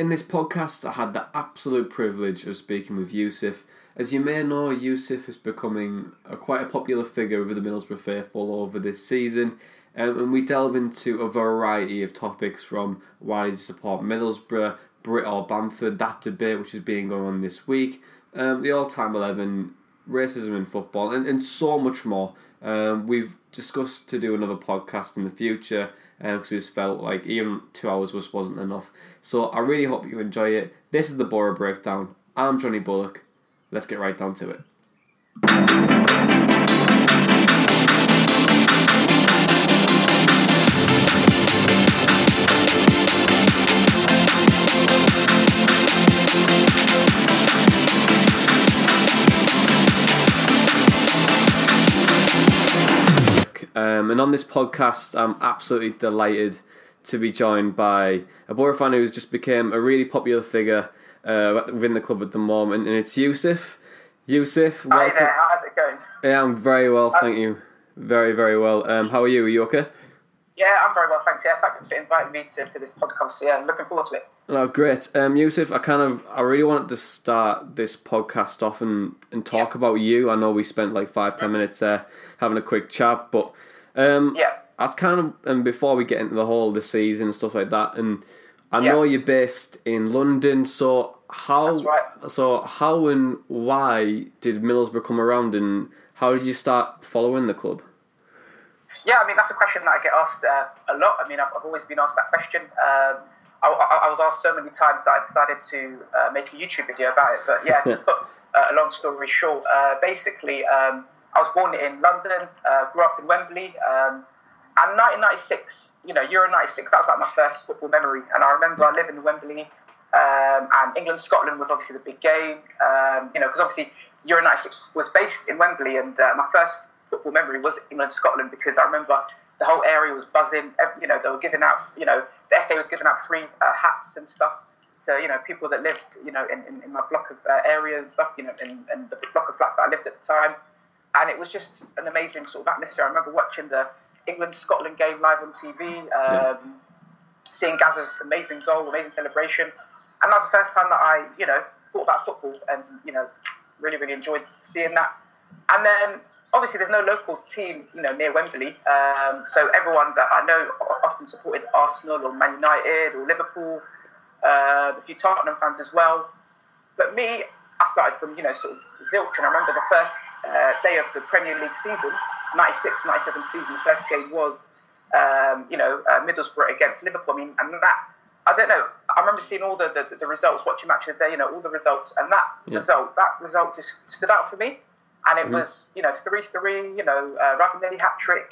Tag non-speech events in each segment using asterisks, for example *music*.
In this podcast, I had the absolute privilege of speaking with Yusuf. As you may know, Yusuf is becoming a, quite a popular figure with the Middlesbrough faithful over this season. Um, and we delve into a variety of topics from why does he support Middlesbrough, Britt or Bamford, that debate which has been going on this week, um, the all time 11, racism in football, and, and so much more. Um, we've discussed to do another podcast in the future Uh, because we just felt like even two hours was, wasn't enough. So I really hope you enjoy it. This is the Boro Breakdown. I'm Jonny Bullock. Let's get right down to it. Um, and on this podcast, I'm absolutely delighted to be joined by a Boro fan who's just become a really popular figure uh, within the club at the moment, and it's Yusuf. Yusuf, Hi welcome. there, how's it going? Yeah, I'm very well, thank you. Very, very well. Um, how are you? Are you okay? Yeah, I'm very well, thanks. Yeah, thanks for inviting me to, to this podcast. Yeah, I'm looking forward to it. Oh, great. Um, Yusuf, I kind of, I really wanted to start this podcast off and, and talk Yeah. about you. I know we spent like five, ten minutes there having a quick chat, but um, Yeah. that's kind of, and before we get into the whole of the season and stuff like that, and I Yeah. know you're based in London, so how, right. so how and why did Middlesbrough come around, and how did you start following the club? Yeah, I mean, that's a question that I get asked uh, a lot. I mean, I've, I've always been asked that question. Um, I, I, I was asked so many times that I decided to uh, make a YouTube video about it. But yeah, to *laughs* put uh, a long story short, uh, basically, um, I was born in London, uh, grew up in Wembley, um, and 1996, you know, Euro 96, that was like my first football memory. And I remember I lived in Wembley, um, and England Scotland was obviously the big game, um, you know, because obviously Euro 96 was based in Wembley, and uh, my first football memory was England Scotland because I remember the whole area was buzzing. You know, they were giving out, you know, the FA was giving out free uh, hats and stuff. So you know, people that lived, you know, in, in, in my block of uh, area and stuff, you know, in, in the block of flats that I lived at the time, and it was just an amazing sort of atmosphere. I remember watching the England Scotland game live on TV, um, seeing Gazza's amazing goal, amazing celebration, and that was the first time that I, you know, thought about football and you know, really really enjoyed seeing that. And then obviously there's no local team, you know, near Wembley, um, so everyone that I know often supported Arsenal or Man United or Liverpool, uh, a few Tottenham fans as well. But me, I started from, you know, sort of zilch. And I remember the first uh, day of the Premier League season, 96, 97 season, the first game was, um, you know, uh, Middlesbrough against Liverpool. I mean, and that, I don't know, I remember seeing all the, the, the results, watching matches there, you know, all the results. And that Yeah. result, that result just stood out for me. And it was, you know, 3 3, you know, uh, Ravanelli hat trick.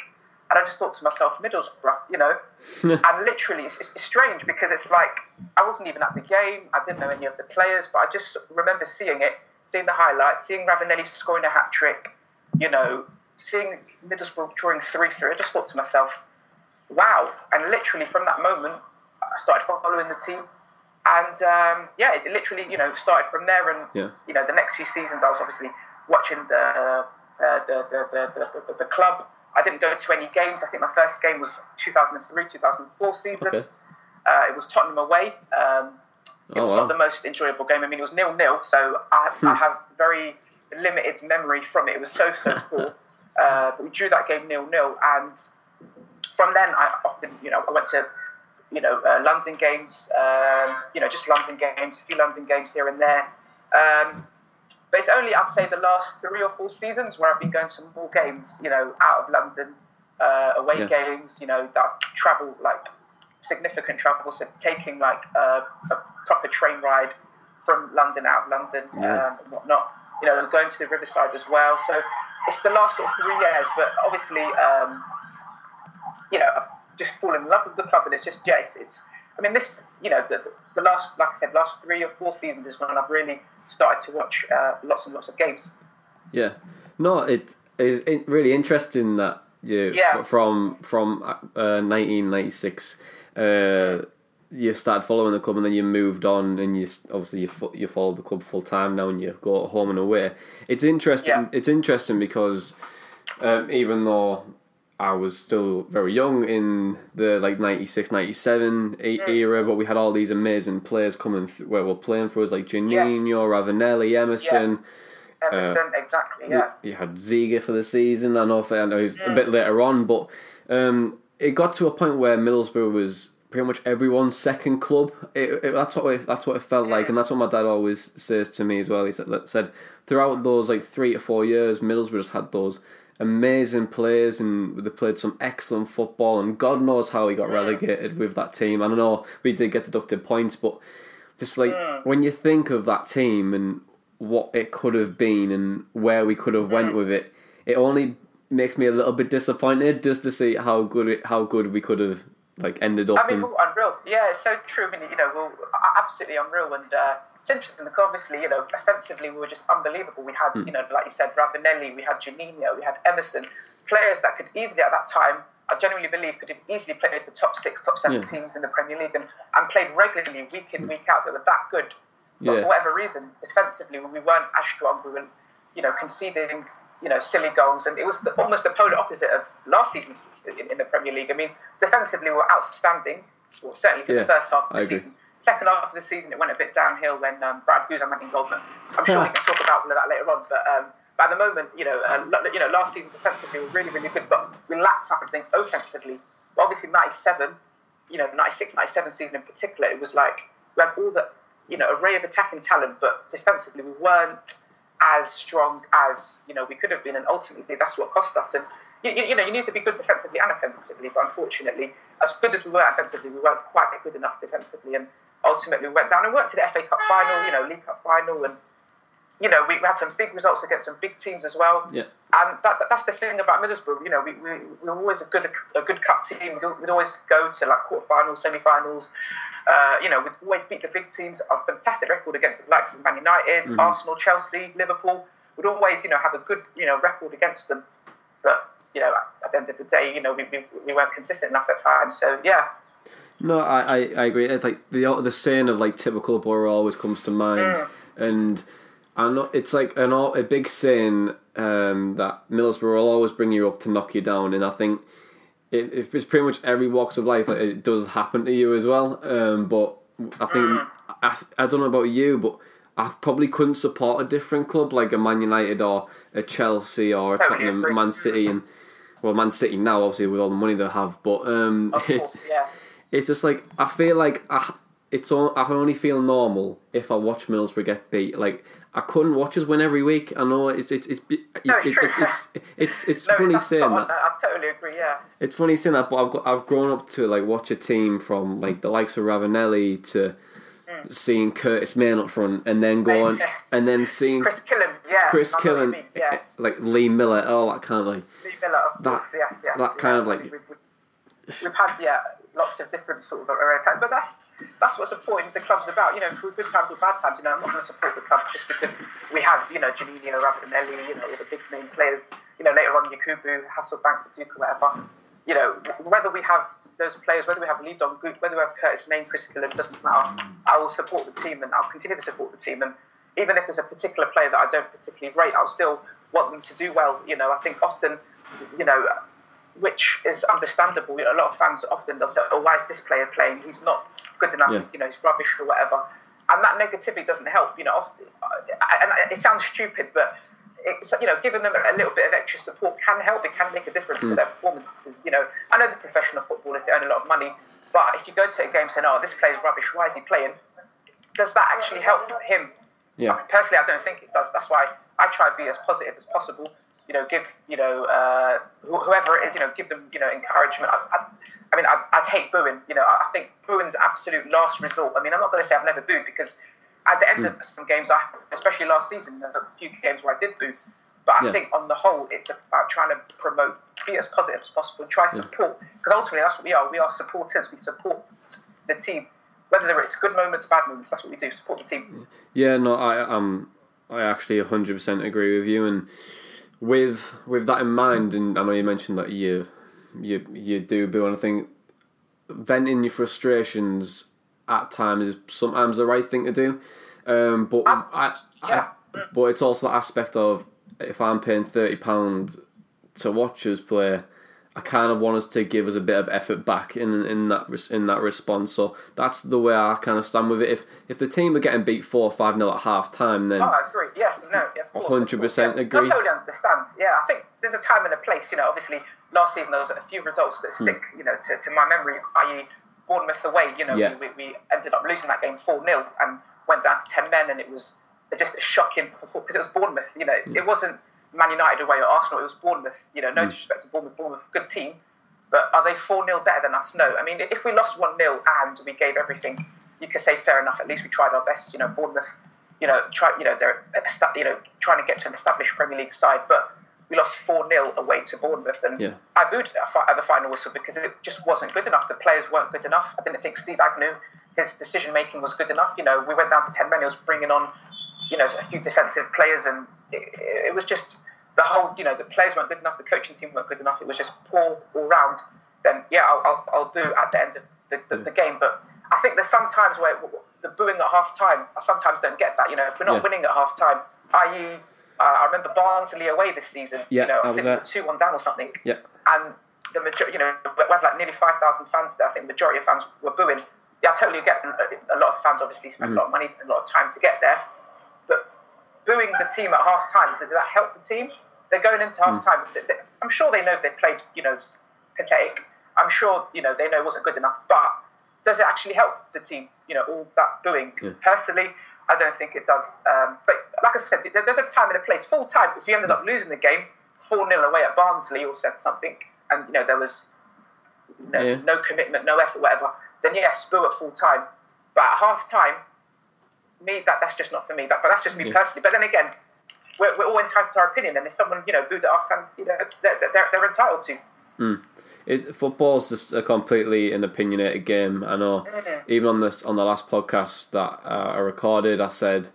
And I just thought to myself, Middlesbrough, you know, *laughs* and literally, it's, it's strange because it's like I wasn't even at the game. I didn't know any of the players, but I just remember seeing it, seeing the highlights, seeing Ravanelli scoring a hat trick. You know, seeing Middlesbrough drawing three three. I just thought to myself, wow! And literally from that moment, I started following the team, and um, yeah, it literally, you know, started from there. And Yeah. you know, the next few seasons, I was obviously watching the uh, the, the, the, the, the club. I didn't go to any games. I think my first game was 2003, 2004 season. Okay. Uh, it was Tottenham away. Um, it Oh, was wow. not the most enjoyable game. I mean, it was nil nil, so I, I have very limited memory from it. It was so so *laughs* cool. Uh, but we drew that game nil nil, and from then I often, you know, I went to, you know, uh, London games, um, you know, just London games, a few London games here and there. Um, but it's only, I'd say, the last three or four seasons where I've been going to more games, you know, out of London, uh, away Yeah. games, you know, that travel, like, significant travel, so taking, like, a, a proper train ride from London out of London Yeah. um, and whatnot, you know, going to the Riverside as well. So it's the last sort of three years, but obviously, um, you know, I've just fallen in love with the club, and it's just yeah, it's, it's I mean, this, you know, the, the, last, like I said, last three or four seasons is when I've really started to watch uh, lots and lots of games. Yeah, no, it is really interesting that you yeah. from from uh, 1996. Uh, you started following the club and then you moved on and you obviously you you follow the club full time now and you go home and away. It's interesting. Yeah. It's interesting because um, even though I was still very young in the like 96, 97 mm. era, but we had all these amazing players coming through, where we're playing for us like Juninho, yes. Ravanelli, Emerson. Yeah. Emerson, uh, exactly, yeah. You, you, had Ziege for the season. I know, I know he's mm. a bit later on, but um, it got to a point where Middlesbrough was pretty much everyone's second club. It, it, that's what it, that's what it felt like, and that's what my dad always says to me as well. He said, said throughout those like three to four years, Middlesbrough just had those amazing players and they played some excellent football. And God knows how he got relegated with that team. I don't know we did get deducted points, but just like when you think of that team and what it could have been and where we could have went with it, it only makes me a little bit disappointed just to see how good it, how good we could have like ended up. I mean, in... unreal. Yeah, it's so true. I mean, you know, well, absolutely unreal. And uh, it's interesting because obviously, you know, offensively we were just unbelievable. We had, mm. you know, like you said, Ravanelli, we had Juninho, we had Emerson, players that could easily at that time. I genuinely believe could have easily played the top six, top seven yeah. teams in the Premier League and, and played regularly week in, week out. They were that good. But yeah. for whatever reason, defensively, we weren't as strong. We were, you know, conceding you know, silly goals, and it was the, almost the polar opposite of last season in, in, the Premier League. I mean, defensively, we were outstanding, well, certainly for yeah, the first half of the season. Second half of the season, it went a bit downhill when um, Brad Guzan went in goal. I'm sure we can talk about all of that later on, but. Um, at the moment, you know, uh, you know, last season defensively was really, really good, but we lacked something offensively. But obviously, 97, you know, 96, 97 season in particular, it was like we had all the, you know, array of attacking talent, but defensively we weren't as strong as you know we could have been, and ultimately that's what cost us. And you, you, know you need to be good defensively and offensively, but unfortunately, as good as we were offensively, we weren't quite good enough defensively, and ultimately we went down and went to the FA Cup final, you know, League Cup final, and you know we, we had some big results against some big teams as well. Yeah. And that, that's the thing about Middlesbrough. You know, we, we, we were always a good a good cup team. We'd, we'd always go to like quarterfinals, semi-finals. Uh, you know, we'd always beat the big teams. A fantastic record against the likes of Man United, mm-hmm. Arsenal, Chelsea, Liverpool. We'd always, you know, have a good, you know, record against them. But you know, at the end of the day, you know, we, we, we weren't consistent enough at times. So yeah. No, I, I, I agree. It's like the the saying of like typical Boro always comes to mind, and I know it's like an a big saying um, that Middlesbrough will always bring you up to knock you down, and I think it, it's pretty much every walks of life that it does happen to you as well. Um, but I think mm. I, I don't know about you, but I probably couldn't support a different club like a Man United or a Chelsea or a Tottenham, Man City, and well, Man City now obviously with all the money they have. But um, course, yeah. It's just like I feel like I it's all, I only feel normal if I watch Middlesbrough get beat. Like I couldn't watch us win every week. I know it's it's it's no, it's, it's, it's, it's, it's no, funny saying that. I totally agree. Yeah. It's funny saying that, but I've got, I've grown up to like watch a team from like the likes of Ravanelli to mm. seeing Curtis Main up front, and then going *laughs* and then seeing Chris Killen, yeah, Chris Killen, yeah. like Lee Miller, all that kind of like Lee Miller, of that, course, yes, yes, that kind of like. We've, we've, we've had yeah lots of different sort of of But that's that's what's the point the club's about. You know, through good times or bad times, you know, I'm not going to support the club just because we have, you know, Juninho, Ravanelli, you know, all the big name players. You know, later on Yakubu, Hasselbaink, Duke, whatever. You know, whether we have those players, whether we have Lee Dong Gook, whether we have Curtis Main, Chris Killen, doesn't matter. I will support the team and I'll continue to support the team. And even if there's a particular player that I don't particularly rate, I'll still want them to do well. You know, I think often, you know, which is understandable. You know, a lot of fans often they'll say, "Oh, why is this player playing? He's not good enough. Yeah. You know, he's rubbish or whatever." And that negativity doesn't help. You know, often, and it sounds stupid, but it's, you know, giving them a little bit of extra support can help. It can make a difference mm. to their performances. You know, I know the professional footballers they earn a lot of money, but if you go to a game saying, "Oh, this player's rubbish. Why is he playing?" Does that actually help him? Yeah. I mean, personally, I don't think it does. That's why I try to be as positive as possible you know, give you know uh, whoever it is, you know, give them you know encouragement. I, I, I mean, I, I'd hate booing. You know, I think booing's absolute last resort. I mean, I'm not going to say I've never booed because at the end mm. of some games, I especially last season, there were a few games where I did boo. But I Yeah. think on the whole, it's about trying to promote, be as positive as possible, try to support. Because ultimately, that's what we are. We are supporters. We support the team, whether it's good moments, bad moments. That's what we do. Support the team. Yeah, no, I um, I actually hundred percent agree with you, and with with that in mind, and I know you mentioned that you you you do boo, and I think venting your frustrations at times is sometimes the right thing to do. Um, but I, yeah. I, but it's also the aspect of if I'm paying thirty pound to watch us play, I kind of want us to give us a bit of effort back in in that in that response. So that's the way I kind of stand with it. If if the team are getting beat four or five nil at half time, then Oh, I agree. Yes, no, 100% yeah. agree. I totally understand. Yeah, I think there's a time and a place. You know, obviously last season there was a few results that hmm. stick, you know, to, to my memory, i.e. Bournemouth away. You know, Yeah. we, we ended up losing that game four 0 and went down to ten men, and it was just a shocking performance because it was Bournemouth. You know, it hmm. wasn't Man United away or Arsenal. It was Bournemouth. You know, no hmm. disrespect to Bournemouth. Bournemouth, good team. But are they 4 0 better than us? No. I mean, if we lost 1 0 and we gave everything, you could say fair enough. At least we tried our best. You know, Bournemouth, you know, try, you know, they're you know trying to get to an established Premier League side, but we lost 4 0 away to Bournemouth. And Yeah. I booed at the final whistle because it just wasn't good enough. The players weren't good enough. I didn't think Steve Agnew, his decision making was good enough. You know, we went down to 10 men. He was bringing on, you know, a few defensive players, and it, it was just the whole, you know, the players weren't good enough, the coaching team weren't good enough. It was just poor all round. Then yeah, I'll, I'll, I'll boo at the end of the, the, the game. But I think there's some times where the booing at half time, I sometimes don't get that. You know, if we're not Yeah. winning at half time, i.e., uh, I remember Barnsley away this season. Yeah, you know, I think there. two one down or something. Yeah. And the majority, you know, we have like nearly five thousand fans there. I think the majority of fans were booing. Yeah, I totally get. A lot of fans obviously spend a lot of money and a lot of time to get there, booing the team at half time, does that help the team? They're going into half time. I'm sure they know they played, you know, pathetic. I'm sure, you know, they know it wasn't good enough. But does it actually help the team? You know, all that booing. Personally, I don't think it does. Um, but like I said, there's a time and a place. Full time, if you ended up losing the game, 4 0 away at Barnsley or said something, and, you know, there was no, Yeah. no commitment, no effort, whatever, then yes, boo at full time. But at half time, me, that that's just not for me. That, but that's just me Yeah. personally. But then again, we're, we're all entitled to our opinion, and if someone you know booed it off, and you know they're, they're, they're entitled to. It, football's just a completely an opinionated game. I know. Even on this on the last podcast that uh, I recorded, I said,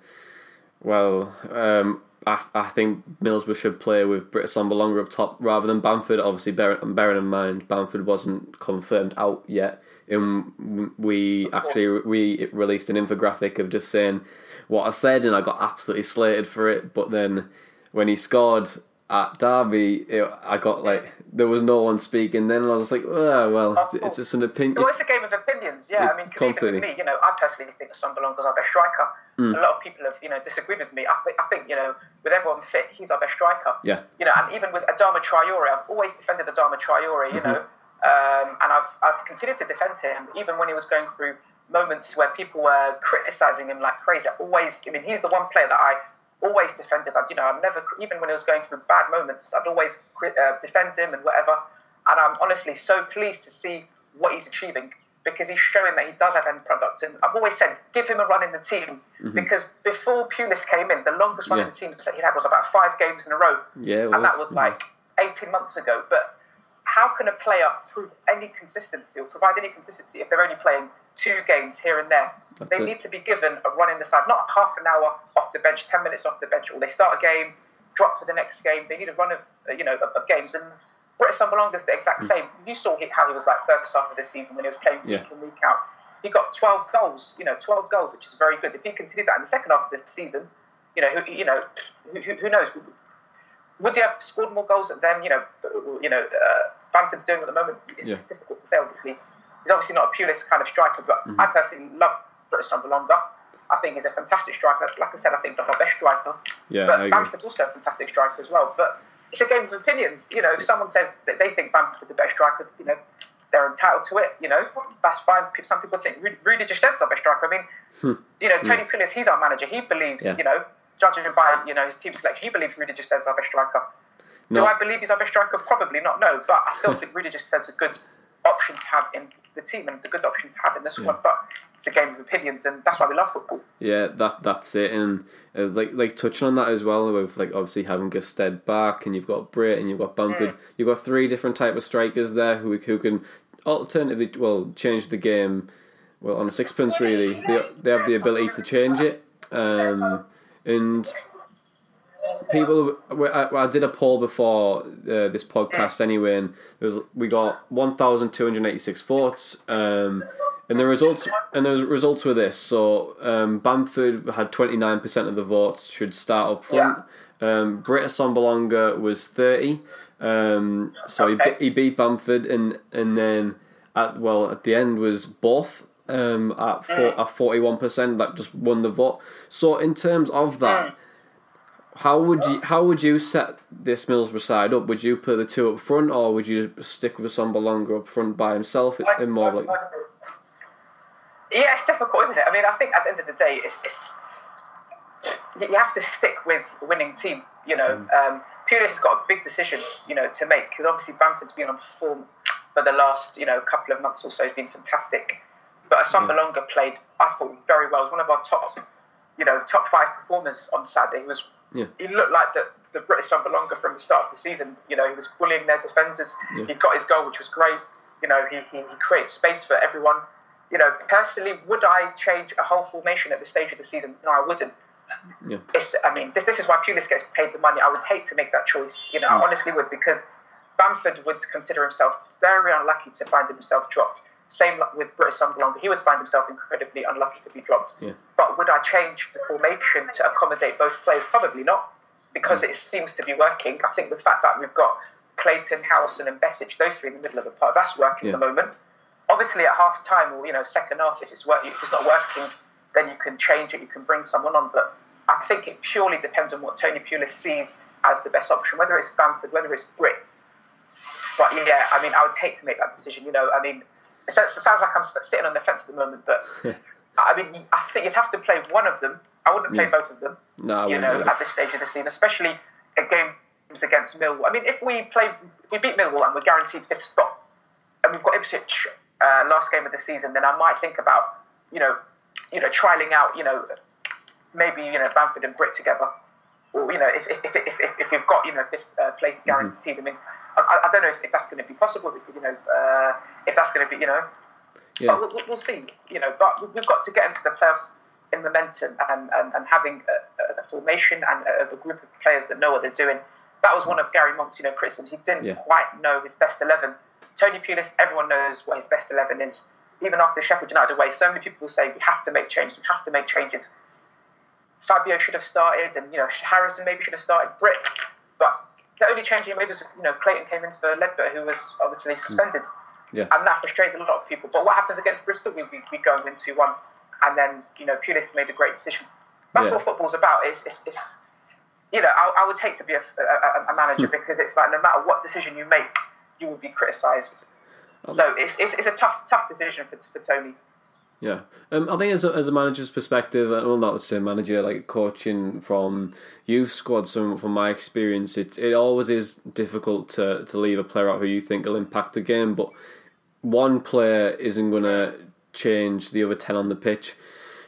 "Well, um, I, I think Middlesbrough should play with Britt longer up top rather than Bamford." Obviously, bear, bearing in mind Bamford wasn't confirmed out yet, and we actually we released an infographic of just saying what I said, and I got absolutely slated for it. But then when he scored at Derby, it, I got like there was no one speaking. Then I was like, oh, well, it's, just an opinion. Well, it's a game of opinions. Yeah, I mean, Completely. me, you know, I personally think Assombalonga is our best striker. Mm. A lot of people have, you know, disagreed with me. I, think- I think, you know, with everyone fit, he's our best striker. Yeah. You know, and even with Adama Traore, I've always defended Adama Traore. You Mm-hmm. know, um, and I've I've continued to defend him even when he was going through moments where people were criticising him like crazy. I always, I mean, he's the one player that I always defended. I- You know, I've never, even when he was going through bad moments, I'd always uh, defend him and whatever. And I'm honestly so pleased to see what he's achieving because he's showing that he does have end product. And I've always said, give him a run in the team because before Pulis came in, the longest run in Mm-hmm. The team that he had was about five games in a row. Yeah, and that was. was like 18 months ago. But how can a player prove any consistency or provide any consistency if they're only playing two games here and there? That's they it. need to be given a run in the side, not half an hour off the bench, 10 minutes off the bench, or they start a game, drop for the next game. They need a run of, uh, you know, of, of games. And Britt Assombalonga's the exact same. You saw how he was like first half of the season when he was playing Yeah. week in, week out. He got 12 goals, you know, 12 goals, which is very good. If he continued that in the second half of this season, you know, who, you know, who, who who knows? Would they have scored more goals than you know, you know, uh, Bamford's doing at the moment? It's, Yeah. it's difficult to say. Obviously, he's obviously not a Pulis kind of striker, but Mm-hmm. I personally love Britt Assombalonga. I think he's a fantastic striker. Like I said, I think he's like our best striker. Yeah, but. Bamford's also a fantastic striker as well. But it's a game of opinions. You know, if someone says that they think Bamford's the best striker, you know, they're entitled to it. You know, that's fine. Some people think Ru- Rudy Gestede's our best striker. I mean, you know, Tony Pulis, he's our manager. He believes, Hmm. Yeah. you know, judging by you know his team selection, he believes Rudy Gestede's our best striker. Do I believe he's our best striker? Probably not. No, but I still *laughs* think Rudy Gestede's a good option to have in the team and the good option to have in the squad. Yeah. But it's a game of opinions, and that's why we love football. Yeah, that that's it. And was like like touching on that as well with like obviously having Gestede back, and you've got Britt and you've got Bamford. Mm. You've got three different type of strikers there who who can alternatively well change the game. Well, on a sixpence, really, they they have the ability to change it. Um, and people I, I, did a poll before uh, this podcast anyway and there was, we got 1286 votes um, and the results and the results were this so um, Bamford had 29% of the votes should start up front yeah. um, Britt Assombalonga was 30 um, so okay. he, he beat Bamford and and then at well at the end was both um, at, mm. 41% that just won the vote so in terms of that mm how would you how would you set this Middlesbrough side up? Would you put the two up front, or would you stick with Assombalonga up front by himself? In more like yeah, it's difficult, isn't it? I mean, I think at the end of the day, it's, it's you have to stick with a winning team. You know, mm. um, Pulis has got a big decision, you know, to make because obviously Bamford's been on form for the last you know couple of months or so. He's been fantastic, but Assombalonga yeah. played, I thought, very well. One of our top, you know, top five performers on Saturday. He was yeah. He looked like the, the Britt Assombalonga from the start of the season. You know, he was bullying their defenders. Yeah. He got his goal, which was great. You know, he, he, he created space for everyone. You know, personally, would I change a whole formation at this stage of the season? No, I wouldn't. Yeah. It's, I mean, this, this is why Pulis gets paid the money. I would hate to make that choice. You know, mm. I honestly would because Bamford would consider himself very unlucky to find himself dropped. Same with Britt Assombalonga. He would find himself incredibly unlucky to be dropped. Yeah. But would I change the formation to accommodate both players? Probably not, because mm. it seems to be working. I think the fact that we've got Clayton, Harrison, and Besic, those three in the middle of the park, that's working yeah. at the moment. Obviously, at half time or you know second half, if it's work, if it's not working, then you can change it. You can bring someone on. But I think it purely depends on what Tony Pulis sees as the best option, whether it's Bamford, whether it's Britt. But yeah, I mean, I would hate to make that decision. You know, I mean, it sounds like I'm sitting on the fence at the moment, but *laughs* I mean, I think you'd have to play one of them. I wouldn't play yeah. both of them. No, you know, at this stage of the season, especially at games against Millwall. I mean, if we play, if we beat Millwall and we're guaranteed fifth spot, and we've got Ipswich uh, last game of the season, then I might think about, you know, you know, trialing out, you know, maybe you know Bamford and Britt together, or you know, if if if if, if we've got you know fifth uh, place mm-hmm. guaranteed. Mm-hmm. I mean I, I, don't know if, if, that's going to be possible. If, you know, uh, if that's going to be, you know, yeah. but we'll, we'll, see. You know, but we've got to get into the playoffs in momentum and, and, and having a, a formation and a, a, group of players that know what they're doing. That was one of Gary Monk's, you know, criticisms. He didn't yeah. quite know his best eleven. Tony Pulis, everyone knows what his best eleven is. Even after Sheffield United away, so many people say we have to make changes. We have to make changes. Fabio should have started, and you know Harrison maybe should have started. Britt, the only change he made was, you know, Clayton came in for Leadbitter, who was obviously suspended. Yeah. And that frustrated a lot of people. But what happens against Bristol? We, we, we go and win 2 1. And then, you know, Pulis made a great decision. That's yeah. what football's about. It's, it's, it's you know, I, I, would hate to be a, a, a manager *laughs* because it's like no matter what decision you make, you will be criticised. Um, so it's, it's, it's, a tough, tough decision for, for Tony. Yeah, um, I think as a, as a manager's perspective, well, not the same manager, like coaching from youth squads. From from my experience, it it always is difficult to to leave a player out who you think will impact the game, but one player isn't going to change the other ten on the pitch.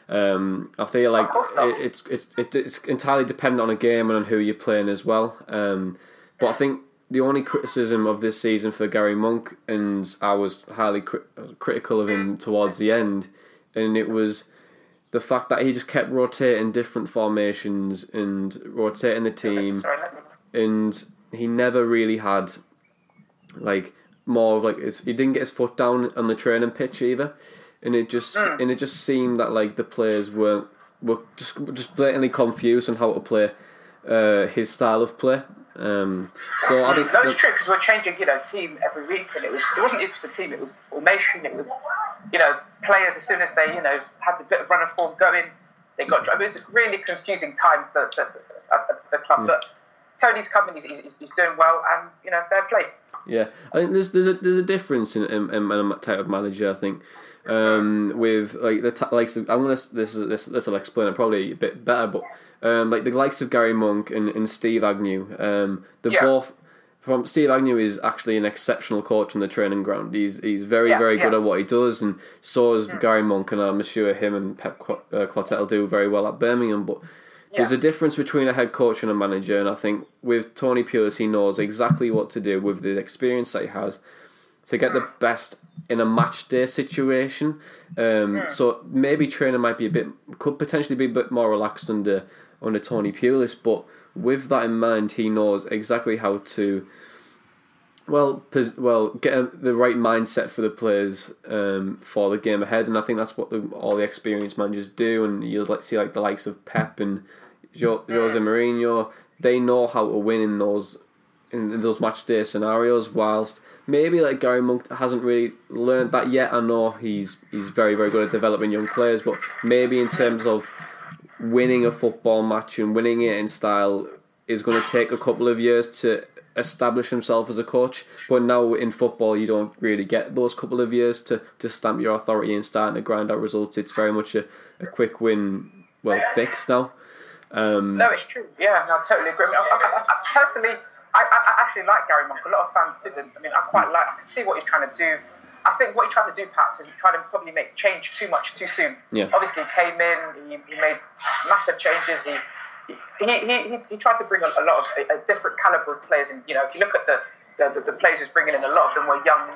Um, I feel like it, it's it's it's entirely dependent on a game and on who you're playing as well. Um, but I think the only criticism of this season for Gary Monk, and I was highly cri- critical of him towards the end, and it was the fact that he just kept rotating different formations and rotating the team, and he never really had like more of like his, he didn't get his foot down on the training pitch either, and it just mm. and it just seemed that like the players weren't were just just blatantly confused on how to play uh, his style of play. Um, so I think that's true because we're changing, you know, team every week, and it was it wasn't just the team; it was formation, it was you know, players as soon as they, you know, had a bit of run of form going, they got. Mean, it was a really confusing time for, for, for the club, yeah. but Tony's coming, he's, he's, he's, doing well, and you know, fair play. Yeah, I think there's there's a there's a difference in in, in a type of manager. I think um, with like the t- likes of I'm gonna this is this this will explain it probably a bit better, but um, like the likes of Gary Monk and, and Steve Agnew, um, they're yeah. both from Steve Agnew is actually an exceptional coach on the training ground. He's he's very Yeah, very good yeah. at what he does, and so is Gary Monk, and I'm sure him and Pep Cl- uh, Clotet will do very well at Birmingham. But there's a difference between a head coach and a manager, and I think with Tony Pulis, he knows exactly what to do with the experience that he has to get the best in a match day situation. Um, So maybe training might be a bit could potentially be a bit more relaxed under under Tony Pulis, but with that in mind, he knows exactly how to well well get the right mindset for the players um, for the game ahead, and I think that's what the, all the experienced managers do. And you'll like see like the likes of Pep and jo- Jose Mourinho. They know how to win in those in, in those match day scenarios. Whilst maybe like Gary Monk hasn't really learned that yet. I know he's he's very very good at developing young players, but maybe in terms of winning a football match and winning it in style is going to take a couple of years to establish himself as a coach. But now in football, you don't really get those couple of years to, to stamp your authority and starting to grind out results. It's very much a, a quick win, well, fix now. Um, No, it's true. Yeah, no, I totally agree. I, mean, I, I, personally, I actually like Gary Monk. A lot of fans didn't. I mean, I quite like. I can see what he's trying to do. I think what he's trying to do, perhaps, is he's trying to probably make change too much too soon. Yeah. Obviously, he came in. He, he made massive changes. He he, he, he, he tried to bring a, a lot of a, a different caliber of players. And you know, if you look at the the, the, players he's bringing in, a lot of them were young,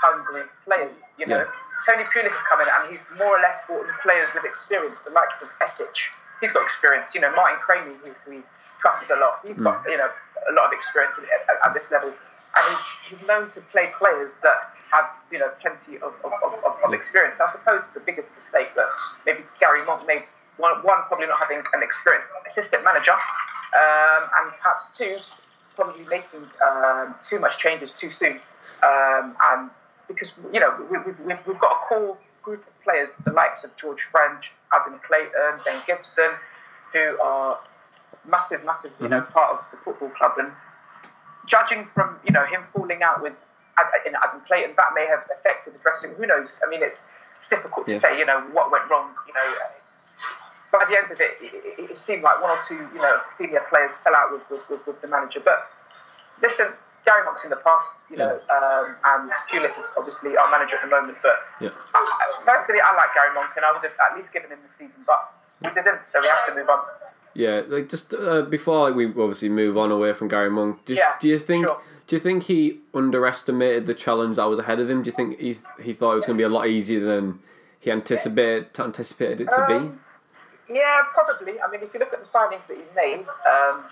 hungry players. You know, Yeah. Tony Pulis has come in and he's more or less brought in players with experience, the likes of Besic. He's got experience. You know, Martin Cranie, who he trusts a lot. He's mm. got you know a lot of experience at, at this level, and he's, known to play players that have you know plenty of, of, of, of, experience. I suppose the biggest mistake that maybe Gary Monk made one, one probably not having an experienced assistant manager, um, and perhaps two probably making um, too much changes too soon, um, and because you know we, we, we've, we've got a core group of players, the likes of George Friend, Adam Clayton, Ben Gibson, who are massive, massive, you know, part of the football club. And judging from you know him falling out with Adam Clayton, that may have affected the dressing. Who knows? I mean, it's, it's difficult to Yeah. say. You know what went wrong. You know. By the end of it, it, it, seemed like one or two, you know, senior players fell out with, with, with, with the manager. But listen, Gary Monk's in the past, you know, um, and Pulis is obviously our manager at the moment. But Yeah. I- personally, I like Gary Monk, and I would have at least given him the season, but we didn't, so we have to move on. Yeah, like just uh, before like, we obviously move on away from Gary Monk. Just, Yeah, do you think? sure. Do you think he underestimated the challenge that was ahead of him? Do you think he he thought it was going to be a lot easier than he anticipated anticipated it to Um, Yeah, probably. I mean, if you look at the signings that he's made, um,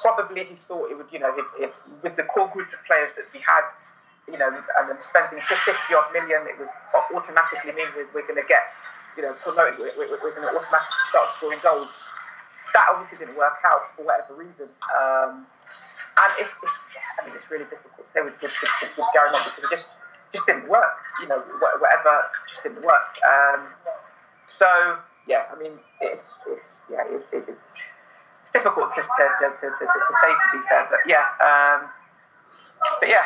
probably he thought it would, you know, if, if, with the core group of players that he had, you know, and then spending 50 odd million, it was automatically mean we're, we're going to get, you know, promoted. We're, we're, we're going to automatically start scoring goals. That obviously didn't work out for whatever reason. Um, and it's, it's, I mean, it's really difficult to say with, with, with, with Gary Monk because it just, just didn't work. You know, wha- whatever just didn't work. Um, so yeah, I mean, it's it's yeah, it's, it, it's difficult just to, to, to, to, to say to be fair, but yeah, um, but yeah.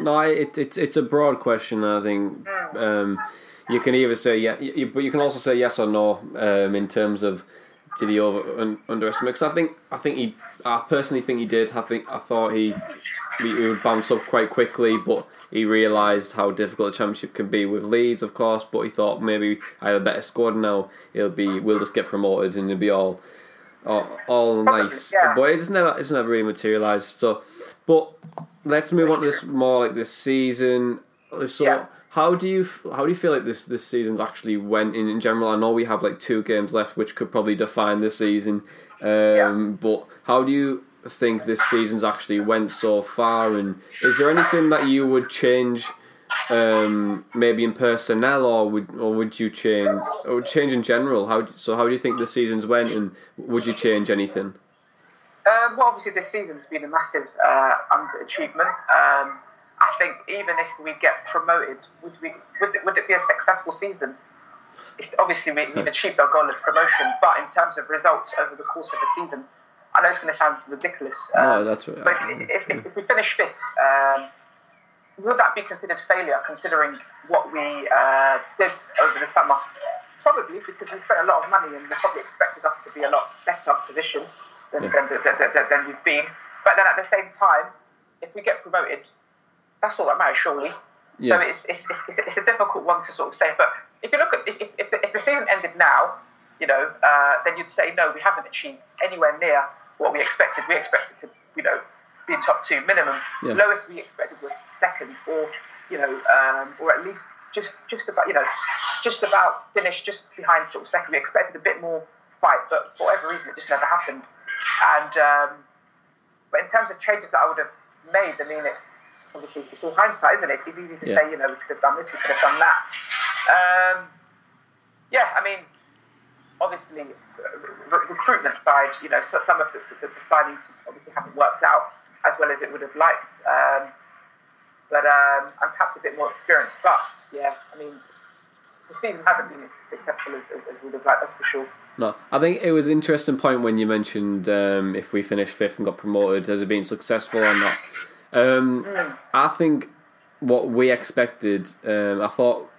No, it, it's it's a broad question. I think um, you can either say yeah, you, but you can also say yes or no um, in terms of did he over un, underestimate? Because I think I think he, I personally think he did. I think I thought he he would bounce up quite quickly, but he realised how difficult a championship can be with Leeds, of course. But he thought maybe I have a better squad now. It'll be we'll just get promoted and it'll be all all, all nice. yeah. But it's never it's never really materialised. So, but let's move on to this more like this season. So. Yeah. How do you how do you feel like this this season's actually went in in general? I know we have like two games left, which could probably define this season. Um, But how do you think this season's actually went so far? And is there anything that you would change, um, maybe in personnel, or would or would you change or change in general? How so? How do you think the season's went, and would you change anything? Um, well, obviously this season's been a massive uh, underachievement. Um, I think even if we get promoted, would we would it, would it be a successful season? It's, obviously, we, we've achieved our goal of promotion, but in terms of results over the course of the season, I know it's going to sound ridiculous. No, um, that's right. But if, if, if we finish fifth, um, would that be considered failure considering what we uh, did over the summer? Probably because we spent a lot of money and they probably expected us to be a lot better position than, Yeah. than, than, than, than, we've been. But then at the same time, if we get promoted, that's all that matters, surely. Yeah. So it's, it's, it's, it's, a, it's a difficult one to sort of say. But if you look at if, if, the, if the season ended now, you know, uh, then you'd say no, we haven't achieved anywhere near what we expected. We expected to, you know, be top two minimum. Yeah. Lowest we expected was second, or you know, um, or at least just just about you know, just about finished just behind sort of second. We expected a bit more fight, but for whatever reason, it just never happened. And um, but in terms of changes that I would have made, I mean, it's obviously it's all hindsight, isn't it? It's easy to Yeah. say, you know, we could have done this, we could have done that. Um, yeah, I mean, obviously, uh, re- recruitment side, you know, some of the, the, the signings obviously haven't worked out as well as it would have liked. Um, but um, and perhaps a bit more experience. But yeah, I mean, the season hasn't been as successful as, as, as we would have liked, that's for sure. No, I think it was an interesting point when you mentioned um, if we finished fifth and got promoted, has it been successful or not? Um, I think what we expected, um, I thought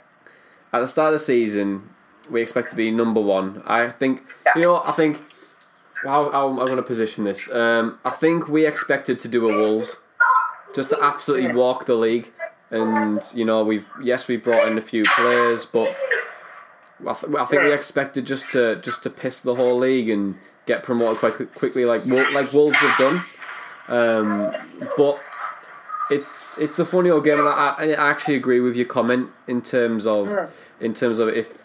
at the start of the season, we expect to be number one. I think, you know, I think, how, how I'm going to position this. Um, I think we expected to do a Wolves, just to absolutely walk the league. And, you know, we've, yes, we brought in a few players, but I, th- I think we expected just to just to piss the whole league and get promoted quite quickly, like like Wolves have done. Um, but it's it's a funny old game, and I, I actually agree with your comment in terms of in terms of if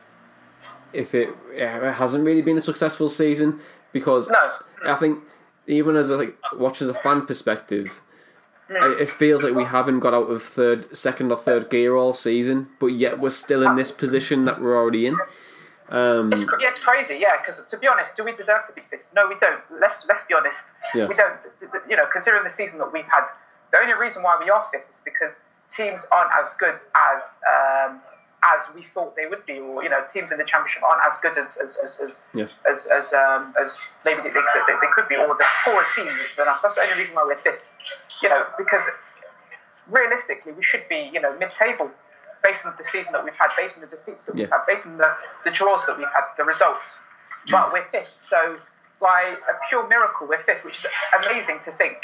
if it, it hasn't really been a successful season because No. I think even as a like watch as a fan perspective. It it feels like we haven't got out of third, second or third gear all season, but yet we're still in this position that we're already in. Um, It's, yeah, it's crazy, yeah. Because to be honest, do we deserve to be fifth? No, we don't. Let's let's be honest. Yeah. We don't. You know, considering the season that we've had, the only reason why we are fifth is because teams aren't as good as um, as we thought they would be, or you know, teams in the championship aren't as good as as as as, Yeah. as, as, um, as maybe they, they, they, they could be, or the poorer teams than us. That's the only reason why we're fifth. You know, because realistically, we should be, you know, mid-table based on the season that we've had, based on the defeats that we've had, based on the, the draws that we've had, the results. But we're fifth, so by a pure miracle, we're fifth, which is amazing to think.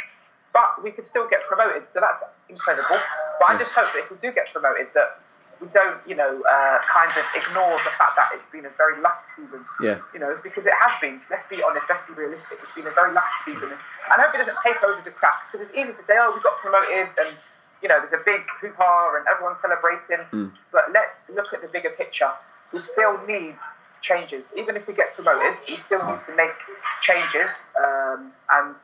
But we could still get promoted, so that's incredible. But I just hope that if we do get promoted, that we don't, you know, uh, kind of ignore the fact that it's been a very lucky season. Yeah. You know, because it has been. Let's be honest. Let's be realistic. It's been a very lucky season. And I hope it doesn't paper over the cracks because it's easy to say, oh, we got promoted and you know, there's a big hoo-ha and everyone's celebrating. But let's look at the bigger picture. We still need changes. Even if we get promoted, we still need to make changes um, and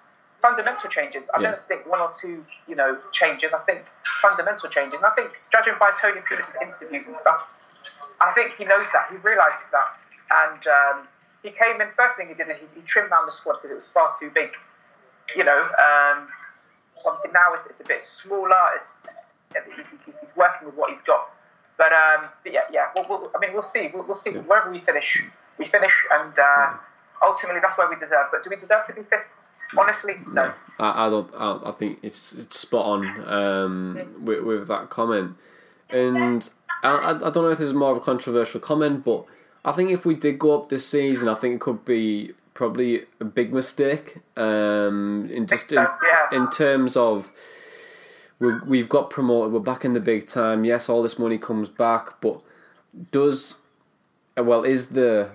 fundamental changes. I Yeah. don't think one or two, you know, changes. I think fundamental changes. And I think, judging by Tony Pulis' interviews and stuff, I think he knows that. He realises that. And um, he came in, first thing he did is he, he trimmed down the squad because it was far too big. You know, um, obviously now it's, it's a bit smaller. It's, he's, he's, he's working with what he's got. But, um, but yeah, yeah. We'll, we'll, I mean, we'll see. We'll, we'll see. Wherever we finish, we finish, and uh, ultimately that's where we deserve. But do we deserve to be fifth? Honestly, no. I, I don't. I, I think it's it's spot on um, with, with that comment, and I, I don't know if this is more of a controversial comment, but I think if we did go up this season, I think it could be probably a big mistake. Um, in just in, in terms of we've we've got promoted, we're back in the big time. Yes, all this money comes back, but does well is the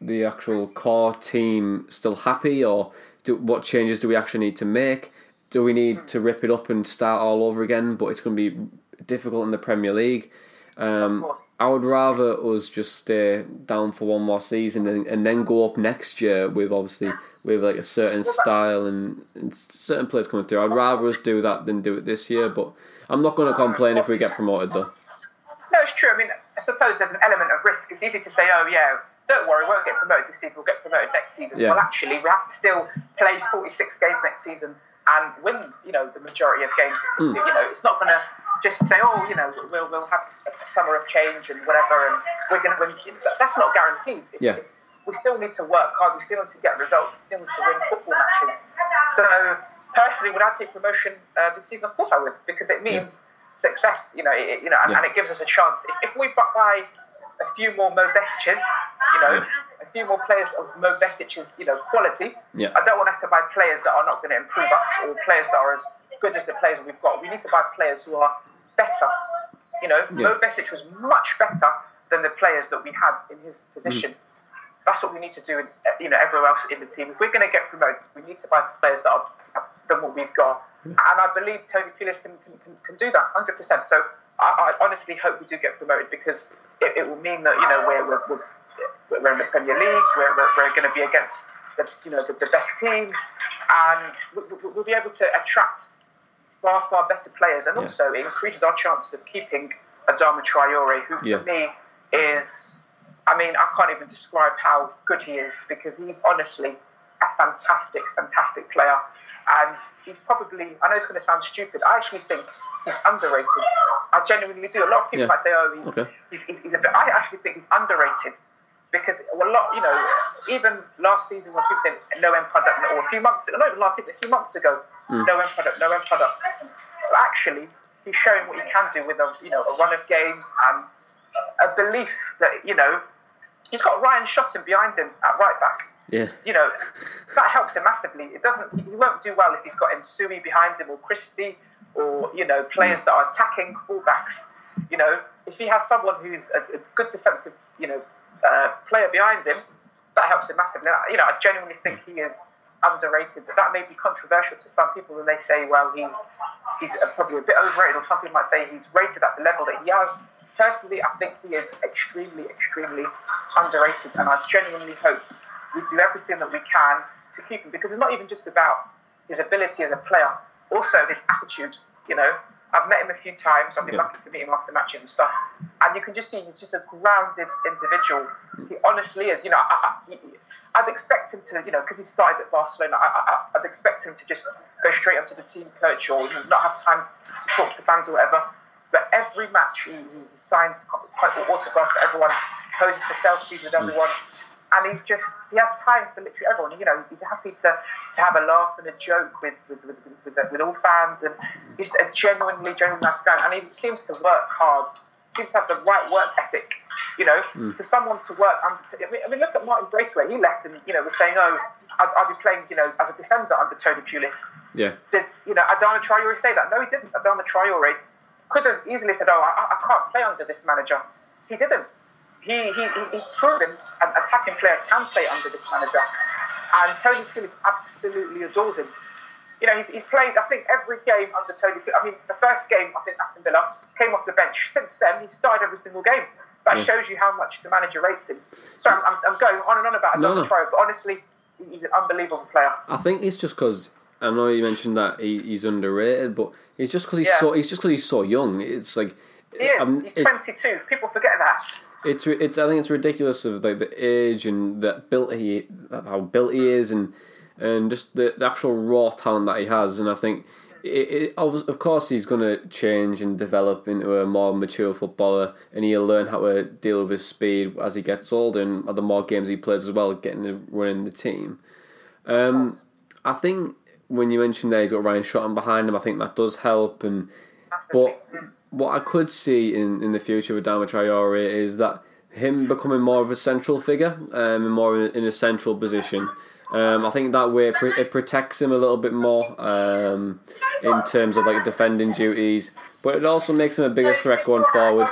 the actual core team still happy, or do, what changes do we actually need to make? Do we need to rip it up and start all over again? But it's going to be difficult in the Premier League. Um. I would rather us just stay down for one more season and, and then go up next year with obviously with like a certain style and, and certain players coming through. I'd rather us do that than do it this year. But I'm not going to complain if we get promoted though. No, it's true. I mean, I suppose there's an element of risk. It's easy to say, oh, yeah, don't worry, we won't get promoted this season, we'll get promoted next season. Yeah. Well, actually, we have to still play 46 games next season and win, you know, the majority of games. Hmm. You know, it's not going to just say, oh, you know, we'll, we'll have a summer of change and whatever, and we're going to win. That's not guaranteed. It's- Yeah. it's- we still need to work hard, we still need to get results, we still need to win football matches. So, personally, would I take promotion uh, this season? Of course I would, because it means success, you know, it, you know, and, Yeah. and it gives us a chance. If, if we buy a few more Mo Besic's, you know, a few more players of Mo Besic's, you know, quality, Yeah. I don't want us to buy players that are not going to improve us or players that are as good as the players we've got. We need to buy players who are better. You know, Yeah. Mo Besic was much better than the players that we had in his mm-hmm. position. That's what we need to do, in, uh, you know, everywhere else in the team. If we're going to get promoted, we need to buy players that are better than what we've got. And I believe Tony Pulis can, can, can do that 100%. So I, I honestly hope we do get promoted because it, it will mean that, you know, we're, we're, we're, we're in the Premier League, we're, we're, we're going to be against the, you know, the, the best teams, and we, we- we'll be able to attract far, far better players. And Yeah. also, it increases our chances of keeping Adama Traore, who Yeah. for me is, I mean, I can't even describe how good he is because he's honestly fantastic, fantastic player. And he's probably, I know it's going to sound stupid, I actually think he's underrated. I genuinely do. A lot of people Yeah. might say, oh, he's, Okay. he's, he's, he's a bit, I actually think he's underrated because a lot, you know, even last season when people said no end product, or a few months, not even last season, a few months ago, mm. no end product, no end product. But actually, he's showing what he can do with a, you know, a run of games and a belief that, you know, he's got Ryan Shotton behind him at right back. Yeah. You know, that helps him massively. It doesn't. He won't do well if he's got Ensui behind him or Christie or you know players that are attacking fullbacks. You know, if he has someone who's a, a good defensive, you know, uh, player behind him, that helps him massively. You know, I genuinely think he is underrated. But that may be controversial to some people and they say, well, he's he's probably a bit overrated, or some people might say he's rated at the level that he has. Personally, I think he is extremely, extremely underrated, and I genuinely hope we do everything that we can to keep him because it's not even just about his ability as a player, also his attitude. You know, I've met him a few times. I've been Yeah. lucky to meet him after matches and stuff, and you can just see he's just a grounded individual. He honestly is. You know, I, I'd expect him to, you know, because he started at Barcelona. I, I, I'd expect him to just go straight onto the team coach or not have time to talk to fans or whatever. But every match, he, he signs quite autographs for everyone, poses for selfies with mm. everyone, and he's just he has time for literally everyone. You know, he's happy to, to have a laugh and a joke with with, with, with, with all fans, and he's a genuinely, genuinely nice guy. And he seems to work hard. Seems to have the right work ethic. You know, hmm. for someone to work under. I mean, I mean, look at Martin Braithwaite. He left and you know was saying, "Oh, I'd be playing, you know, as a defender under Tony Pulis." Yeah. Did you know Adama Traore say that? No, he didn't. Adama Traore could have easily said, "Oh, I, I can't play under this manager." He didn't. He, he, he- he's proven an attacking player can play under this manager, and Tony Pulis absolutely adores him. You know, he's, he's played, I think, every game under Tony Pulis. I mean, the first game, I think Aston Villa came off the bench. Since then, he's started every single game. That Yeah. shows you how much the manager rates him. So I'm, I'm, I'm going on and on about No, Adama no. Traore, but honestly, he's an unbelievable player. I think it's just because I know you mentioned that he, he's underrated, but it's just because he's Yeah. so. It's just because he's so young. It's like. He is. um, he's 22. People forget that. It's it's I think it's ridiculous of like the age and that built he how built he is and and just the, the actual raw talent that he has. And I think it, it of course he's going to change and develop into a more mature footballer and he'll learn how to deal with his speed as he gets older and the more games he plays as well getting to running the team. Um I think when you mentioned that he's got Ryan Shotton behind him I think that does help and but what I could see in, in the future with Dama Traore is that him becoming more of a central figure, um, and more in, in a central position. Um, I think that way it, it protects him a little bit more um, in terms of like defending duties, but it also makes him a bigger threat going forward.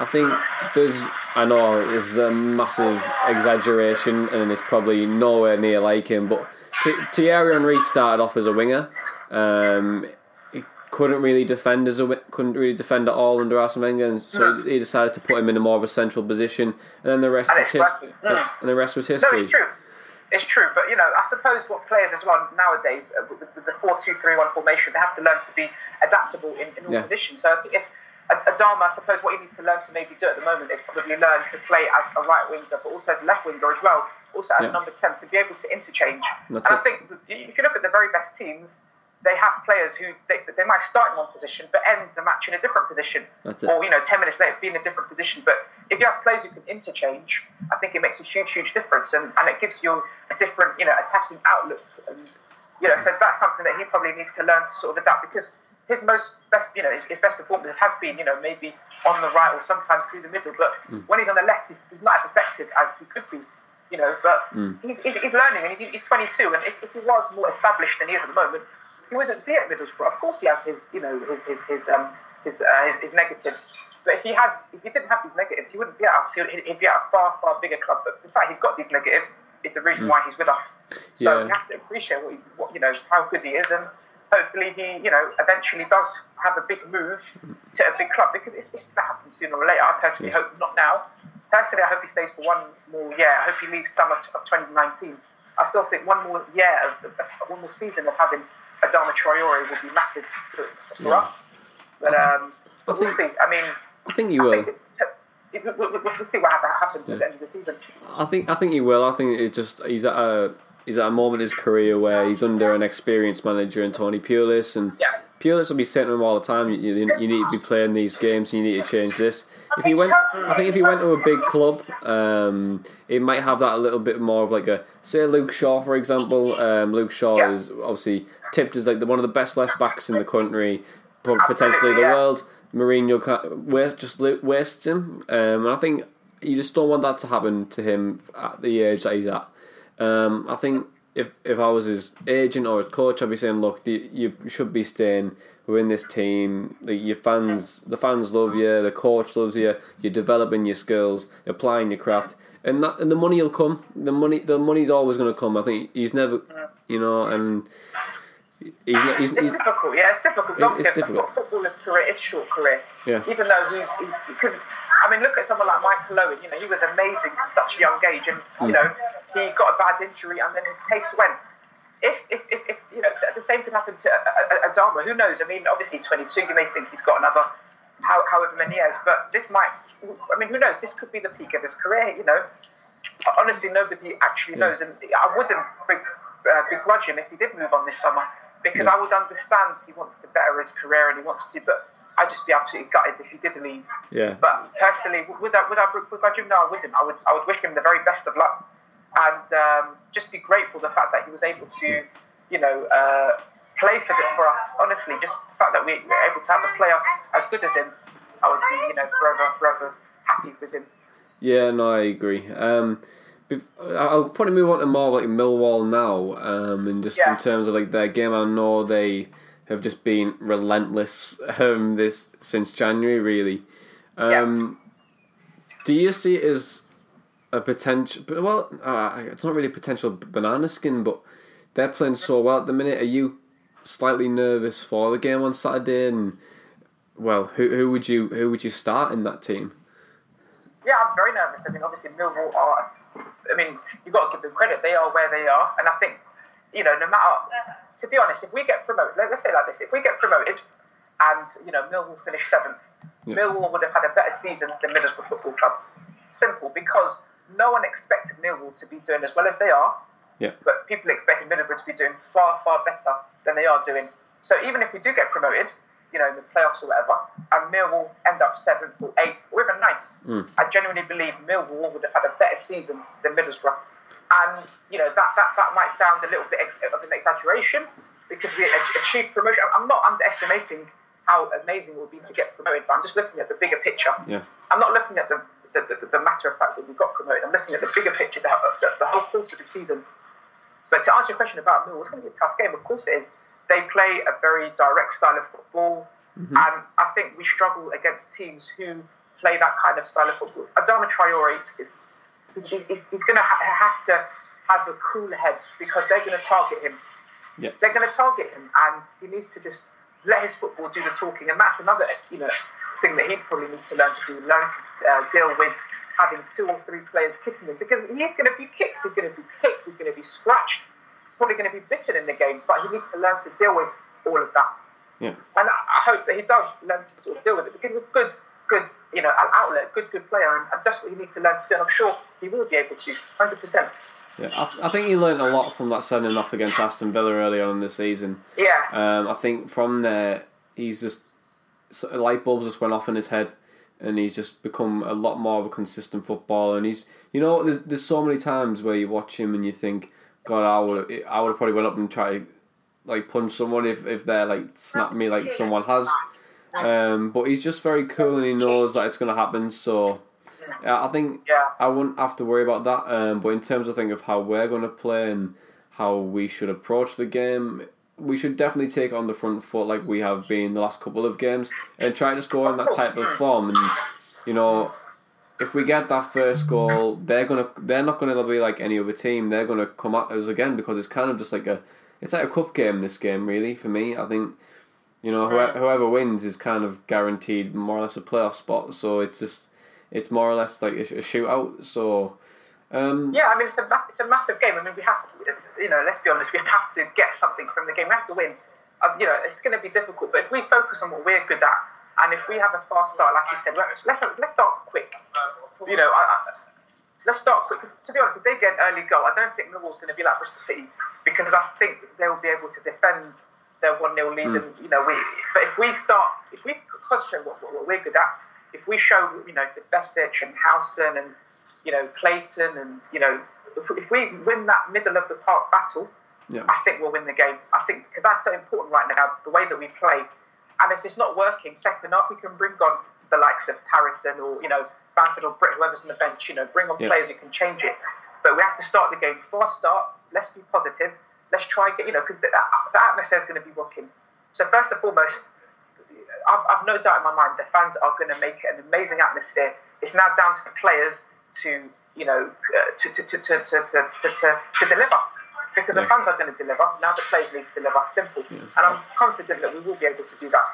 I think there's, I know it's a massive exaggeration and it's probably nowhere near like him, but T- Thierry Henry started off as a winger. Um, couldn't really defend as a couldn't really defend at all under Arsene Wenger, and so he decided to put him in a more of a central position, and then the rest And it's his. Mm. and the rest was No, it's true. It's true, but you know, I suppose what players as well nowadays uh, with, with the four-two-three-one formation, they have to learn to be adaptable in, in all Yeah. positions. So I think if Adama, I suppose what he needs to learn to maybe do at the moment is probably learn to play as a right winger, but also as a left winger as well, also as Yeah. number ten to be able to interchange. That's and I think if you look at the very best teams, they have players who they, they might start in one position but end the match in a different position, or you know, ten minutes later be in a different position. But if you have players who can interchange, I think it makes a huge, huge difference, and, and it gives you a different, you know, attacking outlook. And you know, so that's something that he probably needs to learn to sort of adapt because his most best, you know, his, his best performances have been, you know, maybe on the right or sometimes through the middle. But hmm. when he's on the left, he's, not as effective as he could be. You know, but hmm. he's, he's, he's learning, and he's, he's 22, and if, if he was more established than he is at the moment, he wouldn't be at Middlesbrough. Of course, he has his, you know, his his his um his uh, his, his negatives. But if he had, if he didn't have these negatives, he wouldn't be at us. He'd, he'd be at a far, far bigger club. But in fact, he's got these negatives. It's the reason why he's with us. So Yeah. we have to appreciate what, he, what you know how good he is, and hopefully he, you know, eventually does have a big move to a big club because it's, it's going to happen sooner or later. I personally hope not now. Personally, I hope he stays for one more year. I hope he leaves summer of 2019. I still think one more year, of, of, one more season of having Adama Traore would be massive for, for Yeah. us. But, um, but we'll see. I mean, I think you I will. think it's, it, we'll, we'll, we'll see what happens at the end of the season. I think I think he will. I think it just he's at a he's at a moment in his career where he's under an experienced manager in Tony Pulis, and Yes. Pulis will be saying to him all the time, you, you, you need to be playing these games, you need to change this. If he went, I think if he went to a big club, um, it might have that a little bit more of like a say Luke Shaw for example. Um, Luke Shaw Yeah. is obviously tipped as like the, one of the best left backs in the country, potentially the yeah. world. Mourinho waste, just wastes him, um, and I think you just don't want that to happen to him at the age that he's at. Um, I think if if I was his agent or his coach, I'd be saying, look, the, you should be staying within this team. The, your fans, the fans love you. The coach loves you. You're developing your skills, applying your craft, and that and the money will come. The money, the money's always going to come. I think he's never, you know, and he's not, he's, It's he's difficult, yeah, it's difficult. It's difficult. foot- Footballer's career is short career. Yeah. Even though he's, he's because I mean, look at someone like Michael Owen. You know, he was amazing at such a young age, and Mm. you know, he got a bad injury, and then his pace went. If, if, if, if you know, the same could happen to Adama. Who knows? I mean, obviously, he's 22. You may think he's got another how, however many years, but this might. I mean, who knows? This could be the peak of his career. You know, honestly, nobody actually knows, and I wouldn't uh, begrudge him if he did move on this summer because I would understand he wants to better his career and he wants to, but I'd just be absolutely gutted if he did leave. yeah. But personally, would I, would I begrudge him? No, I wouldn't. I would, I would wish him the very best of luck and um, just be grateful the fact that he was able to, you know, uh, play for the, for us. Honestly, just the fact that we were able to have a player as good as him, I would be, you know, forever, forever happy with him. Yeah, no, I agree. Um, I'll probably move on to more like Millwall now, um, and just Yeah. in terms of like their game. I know they have just been relentless um, this since January, really. Um, Do you see it as a potential? But well, uh, it's not really a potential banana skin, but they're playing so well at the minute. Are you slightly nervous for the game on Saturday? And well, who who would you who would you start in that team? Yeah, I'm very nervous. I mean, obviously Millwall are. I mean, you've got to give them credit. They are where they are, and I think, you know, no matter. To be honest, if we get promoted, let- let's say like this: if we get promoted, and you know Millwall finish seventh, Millwall would have had a better season than Middlesbrough Football Club. Simple, because no one expected Millwall to be doing as well as they are, Yeah. but people expected Middlesbrough to be doing far, far better than they are doing. So even if we do get promoted, you know, in the playoffs or whatever, and Millwall end up seventh or eighth or even ninth, mm. I genuinely believe Millwall would have had a better season than Middlesbrough. And, you know, that, that, that might sound a little bit ex- of an exaggeration because we achieved promotion. I'm not underestimating how amazing it would be to get promoted, but I'm just looking at the bigger picture. Yeah. I'm not looking at the, the, the, the matter of fact that we got promoted. I'm looking at the bigger picture, the, the, the whole course of the season. But to answer your question about Millwall, it's going to be a tough game. Of course it is. They play a very direct style of football, mm-hmm. and I think we struggle against teams who play that kind of style of football. Adama Traore is he's, he's, he's going to ha- have to have a cool head because they're going to target him. Yeah. They're going to target him, and he needs to just let his football do the talking. And that's another, you know, thing that he probably needs to learn to do. Learn to uh, deal with having two or three players kicking him because he's going to be kicked. He's going to be kicked. He's going to be scratched. Probably going to be bitten in the game, but he needs to learn to deal with all of that. Yeah. And I hope that he does learn to sort of deal with it because he's a good, good, you know, an outlet, good, good player, and, that's what he needs to learn to do. And I'm sure he will be able to, hundred percent. Yeah, I, I think he learned a lot from that sending off against Aston Villa early on in the season. Yeah, Um, I think from there, he's just light bulbs just went off in his head, and he's just become a lot more of a consistent footballer. And he's, you know, there's there's so many times where you watch him and you think, God, I would I would have probably went up and tried like punch someone if if they're like snap me like someone has. Um, but he's just very cool and he knows that it's going to happen. So I think Yeah. I wouldn't have to worry about that. Um, but in terms of think of how we're going to play and how we should approach the game, we should definitely take on the front foot like we have been the last couple of games and try to score in that type of form. And you know, if we get that first goal, they're gonna they're not gonna be like any other team. They're gonna come at us again because it's kind of just like a it's like a cup game. This game really for me, I think. You know, whoever, mm. whoever wins is kind of guaranteed more or less a playoff spot. So it's just it's more or less like a, a shootout. So um, yeah, I mean it's a mass, it's a massive game. I mean we have to, you know, let's be honest, we have to get something from the game. We have to win. Uh, you know, it's going to be difficult, but if we focus on what we're good at, and if we have a fast start, like you said, let's let's, let's start quick. You know, I, I, let's start quick. Cause to be honest, if they get an early goal, I don't think Millwall's going to be like Bristol City because I think they'll be able to defend their one 0 lead. Mm. And you know, we. But if we start, if we concentrate what, what, what we're good at, if we show, you know, the Besic and Howson and you know, Clayton, and you know, if, if we win that middle of the park battle, yeah. I think we'll win the game. I think because that's so important right now, the way that we play. And if it's not working, second up, we can bring on the likes of Harrison or you know Bamford or Britt, whoever's on the bench. You know, bring on yeah. players who can change it. But we have to start the game fast start. Let's be positive. Let's try get you know because the, the atmosphere is going to be rocking. So first and foremost, I've, I've no doubt in my mind the fans are going to make it an amazing atmosphere. It's now down to the players to you know uh, to, to, to, to, to, to, to deliver because yeah. the fans are going to deliver. Now the players need to deliver. Simple. Yeah. And I'm confident that we will be able to do that.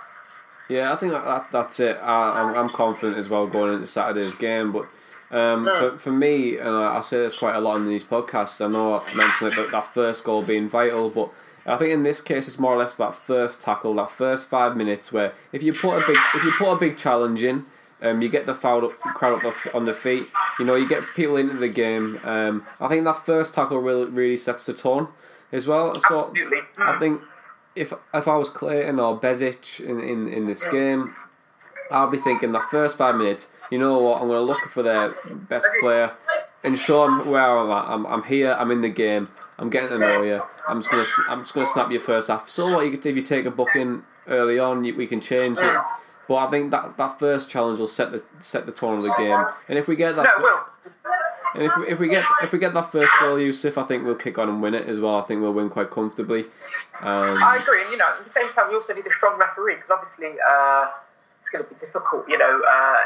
Yeah, I think that, that that's it. I, am confident as well going into Saturday's game, but. Um, mm. for, for, me, and I, I, say this quite a lot in these podcasts. I know I mentioned it, but that first goal being vital, but I think in this case it's more or less that first tackle, that first five minutes where if you put a big if you put a big challenge in, um, you get the crowd crowd up on the feet. You know, you get people into the game. Um, I think that first tackle really really sets the tone as well. So Absolutely. I think if if I was Clayton or Besic in, in, in this game, I'll be thinking the first five minutes. You know what? I'm going to look for their best player and show them where I'm at. I'm, I'm here. I'm in the game. I'm getting to know you. I'm just going to I'm just going to snap your first half. So what? You if you take a booking early on, you, we can change it. But I think that, that first challenge will set the set the tone of the game. And if we get that, no. And if, if we get if we get that first goal, Yusuf, I think we'll kick on and win it as well. I think we'll win quite comfortably. Um, I agree, and you know, at the same time, we also need a strong referee because obviously uh, it's going to be difficult. You know, uh,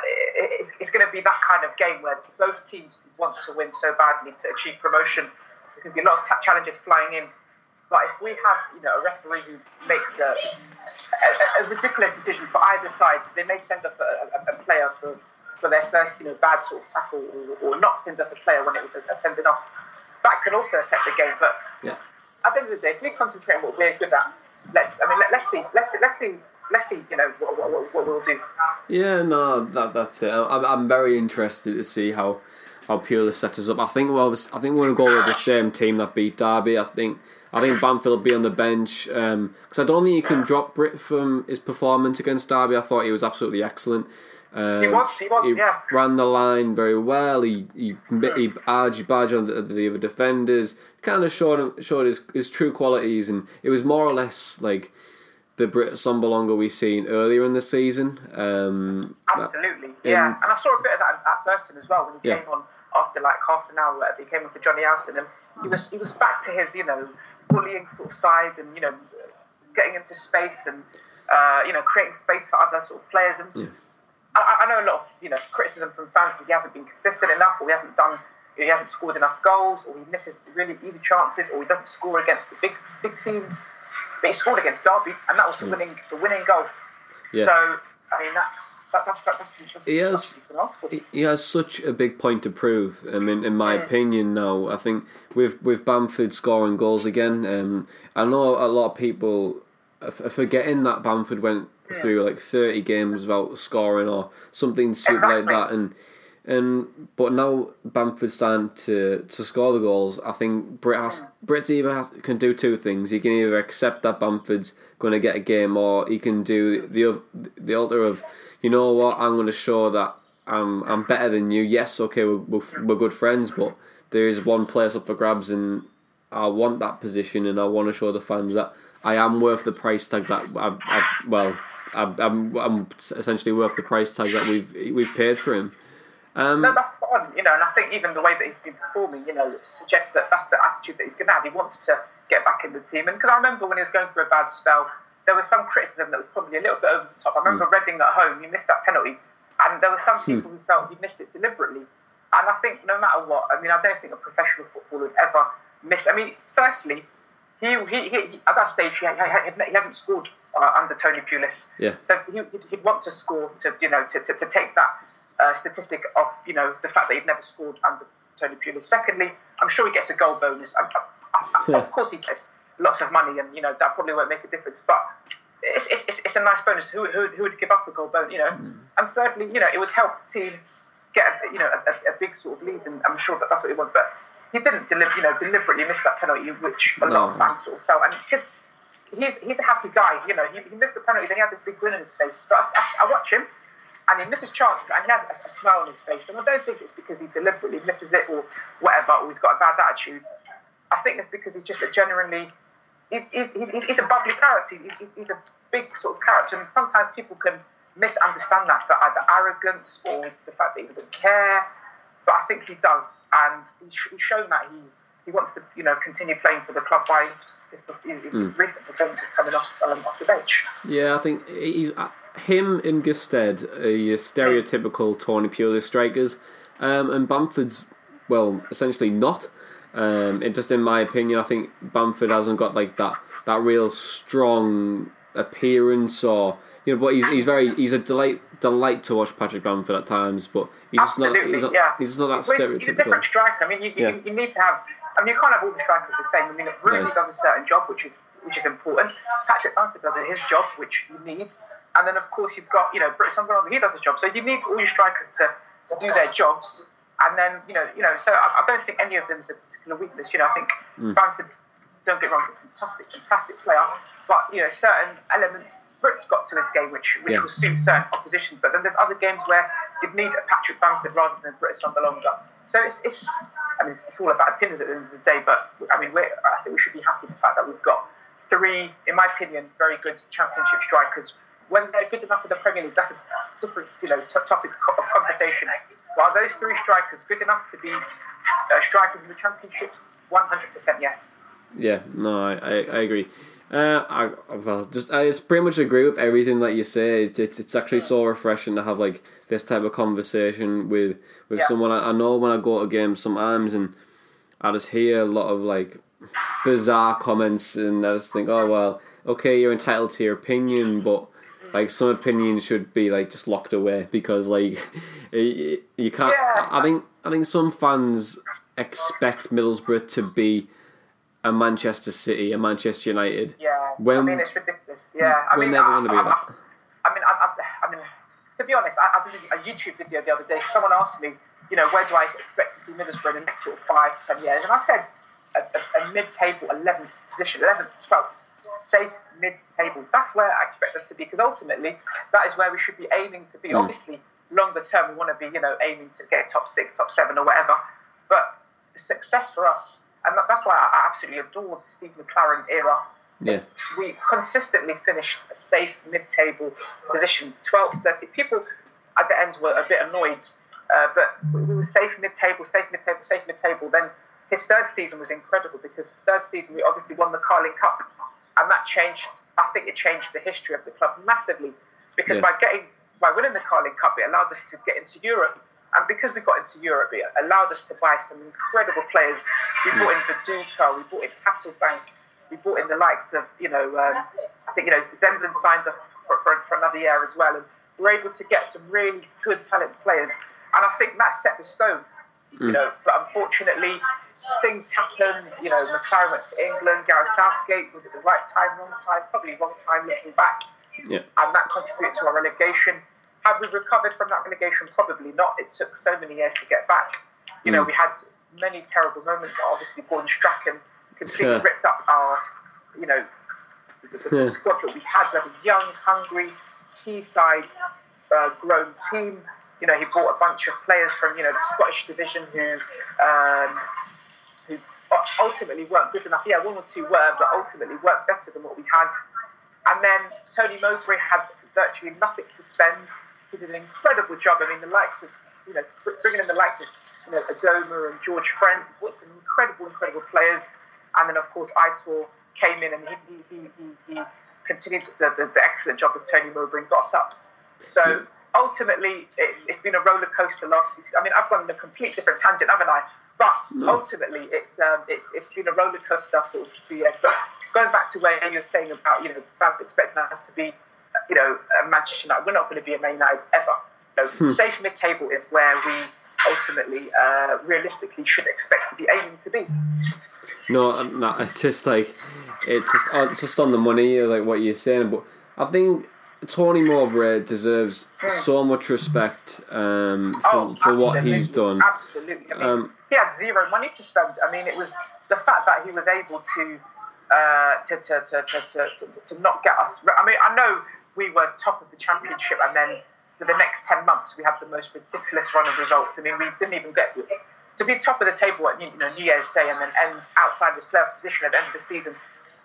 it's, it's going to be that kind of game where both teams want to win so badly to achieve promotion. Going to be a lot of challenges flying in. But if we have, you know, a referee who makes a, a, a ridiculous decision for either side, they may send off a, a, a player for, for their first, you know, bad sort of tackle, or, or not send off a player when it was a, sending off. That can also affect the game. But yeah. at the end of the day, if we concentrate on what we're good at, let's. I mean, let, us see. Let's let's see. Let's see. You know what, what, what we'll do. Yeah, no, that that's it. I'm, I'm very interested to see how how Pulis set us up. I think well, I think we're going to go with the same team that beat Derby. I think I think Bamford will be on the bench because um, I don't think you can drop Britt from his performance against Derby. I thought he was absolutely excellent. Um, he was, he was, he yeah. ran the line very well. He he he barged, barged on the, the other defenders. Kind of showed him, showed his, his true qualities, and it was more or less like the Britt Assombalonga we seen earlier in the season. Um, Absolutely, that, yeah. And, and I saw a bit of that at Burton as well when he yeah. came on after like half an hour. He came on for Johnny Howson, and he was he was back to his you know bullying sort of side and you know getting into space and uh, you know creating space for other sort of players. And yeah. I, I, know a lot of you know criticism from fans that he hasn't been consistent enough, or he hasn't done, he hasn't scored enough goals, or he misses really easy chances, or he doesn't score against the big big teams. But he scored against Derby, and that was the winning the winning goal. Yeah. So I mean that's he has he has such a big point to prove. I mean, in my opinion, now I think with with Bamford scoring goals again, um, I know a lot of people are forgetting that Bamford went through like thirty games without scoring or something stupid exactly. like that, and and but now Bamford's starting to, to score the goals. I think Britt has Britt's either has, can do two things. He can either accept that Bamford's going to get a game, or he can do the the alter of you know what, I'm going to show that I'm I'm better than you. Yes, okay, we're, we're, we're good friends, but there is one place up for grabs, and I want that position, and I want to show the fans that I am worth the price tag that I've, I've well, I'm, I'm, essentially worth the price tag that we've we've paid for him. Um, no, that's fine, you know, and I think even the way that he's been performing, you know, suggests that that's the attitude that he's going to have. He wants to get back in the team. And because I remember when he was going through a bad spell, there was some criticism that was probably a little bit over the top. I remember Mm. Reading at home, he missed that penalty, and there were some Hmm. people who felt he missed it deliberately. And I think no matter what, I mean, I don't think a professional footballer would ever miss. I mean, firstly, he, he, he at that stage he, he, he hadn't scored uh, under Tony Pulis. Yeah. So he, he'd, he'd want to score to you know to, to, to take that uh, statistic off you know the fact that he'd never scored under Tony Pulis. Secondly, I'm sure he gets a goal bonus. I, I, I, of course he gets lots of money, and you know that probably won't make a difference, but. It's, it's, it's, a nice bonus. Who, who, who would give up a goal bonus? You know, hmm. and thirdly, you know, it was helped the team get a, you know a, a big sort of lead, and I'm sure that that's what he wants. But he didn't, deli- you know, deliberately miss that penalty, which a lot of fans sort of felt. And just he's he's a happy guy, you know. He, he missed the penalty, then he had this big grin on his face. But I, I, I watch him, and he misses chances, and he has a, a smile on his face. And I don't think it's because he deliberately misses it or whatever, or he's got a bad attitude. I think it's because he's just a genuinely. He's, he's, he's, he's a bubbly character. He's, he's- a big sort of character, and sometimes people can misunderstand that for either arrogance or the fact that he doesn't care. But I think he does, and he's, he's shown that he, he wants to you know continue playing for the club by his, his, his recent performances coming off um, off the bench. Yeah, I think he's uh, him and Gestede are your stereotypical Tony Pulis strikers, um, and Bamford's well, essentially not. Um, it just in my opinion, I think Bamford hasn't got like that that real strong appearance or you know, but he's he's very he's a delight delight to watch Patrick Bamford at times, but he's just not he's not, yeah. he's just not that Well, he's- a different striker. I mean, you, you, Yeah. you need to have. I mean, you can't have all the strikers the same. I mean, Rudy No. does a certain job, which is which is important. Patrick Bamford does his job, which you need. And then, of course, you've got you know Britt Assombalonga. He does his job, so you need all your strikers to, to do their jobs. And then you know you know. So I, I don't think any of them is a particular weakness. You know, I think Mm. Don't get wrong, a fantastic, fantastic player. But you know, certain elements Britt's got to his game, which which Yeah. will suit certain oppositions. But then there's other games where you'd need a Patrick Bamford rather than Britt Assombalonga. So it's, it's I mean, it's, it's all about opinions at the end of the day. But I mean, we're, I think we should be happy with the fact that we've got three, in my opinion, very good Championship strikers. When they're good enough for the Premier League, that's a different, you know, t- topic of conversation. Are those three strikers good enough to be uh, strikers in the Championship? One hundred percent, yes. Yeah, no, I, I, I agree. Uh, I well, just I just pretty much agree with everything that you say. It's, it's it's actually so refreshing to have like this type of conversation with with Yeah. someone. I, I know when I go to games sometimes, and I just hear a lot of like bizarre comments, and I just think, oh well, okay, you're entitled to your opinion, but like some opinions should be like just locked away because like *laughs* you, you can't. Yeah. I think I think some fans expect Middlesbrough to be a Manchester City, a Manchester United. Yeah, When- I mean it's ridiculous. Yeah, I we're mean, never I, gonna be I, that. I, mean, I, I, I mean, to be honest, I, I did a YouTube video the other day. Someone asked me, you know, where do I expect to see Middlesbrough in the next sort of five, ten years? And I said a, a, a mid-table, 11th position, 11th, 12th, safe mid-table. That's where I expect us to be because ultimately that is where we should be aiming to be. Hmm. Obviously, longer term, we want to be, you know, aiming to get top six, top seven, or whatever. But success for us, and that's why I absolutely adore the Steve McClaren era. Yeah. We consistently finished a safe mid-table position, 12th, 13th. People at the end were a bit annoyed, uh, but we we were safe mid-table, safe mid-table, safe mid-table. Then his third season was incredible because his third season we obviously won the Carling Cup, and that changed. I think it changed the history of the club massively because Yeah. by getting by winning the Carling Cup, it allowed us to get into Europe. And because we got into Europe, it allowed us to buy some incredible players. We brought in Viduka, we brought in Hasselbaink, we brought in the likes of, you know, um, I think, you know, Zenden signed up for, for, for another year as well. And we are able to get some really good talented players. And I think that set the stone, you know. But unfortunately, things happen. You know, McClaren went to England, Gareth Southgate was at the right time, wrong time, probably wrong time looking back Yeah. and that contributed to our relegation. Have we recovered from that relegation? Probably not. It took so many years to get back. You know, we had many terrible moments. Obviously, Gordon Strachan completely Yeah. ripped up our, you know, the, the, Yeah. squad that we had. We had a young, hungry, Teesside uh, grown team. You know, he brought a bunch of players from, you know, the Scottish division who um, ultimately weren't good enough. Yeah, one or two were, but ultimately weren't better than what we had. And then Tony Mowbray had virtually nothing to spend. He did an incredible job. I mean, the likes of you know, bringing in the likes of you know Adomah and George Friend, what some incredible, incredible players, and then of course Aitor came in and he he, he, he continued the, the, the, excellent job of Tony Mowbray and got us up. So ultimately, it's, it's been a roller coaster last few. I mean, I've gone in a complete different tangent, haven't I? But ultimately, it's um, it's it's been a roller coaster sort of few years. But going back to where you're saying about you know fans expecting us to be, you know, a Manchester United, we're not going to be a Man United ever. You know, hmm. Safe mid-table is where we ultimately, uh, realistically, should expect to be aiming to be. No, no, it's just like it's just oh, it's just on the money, like what you're saying. But I think Tony Mowbray deserves so much respect um, for, oh, for what he's done. Absolutely. I mean, um, he had zero money to spend. I mean, it was the fact that he was able to uh, to, to, to, to, to, to not get us. I mean, I know we were top of the championship, and then for the next ten months we had the most ridiculous run of results. I mean, we didn't even get to be top of the table at you know New Year's Day, and then end outside the third position at the end of the season.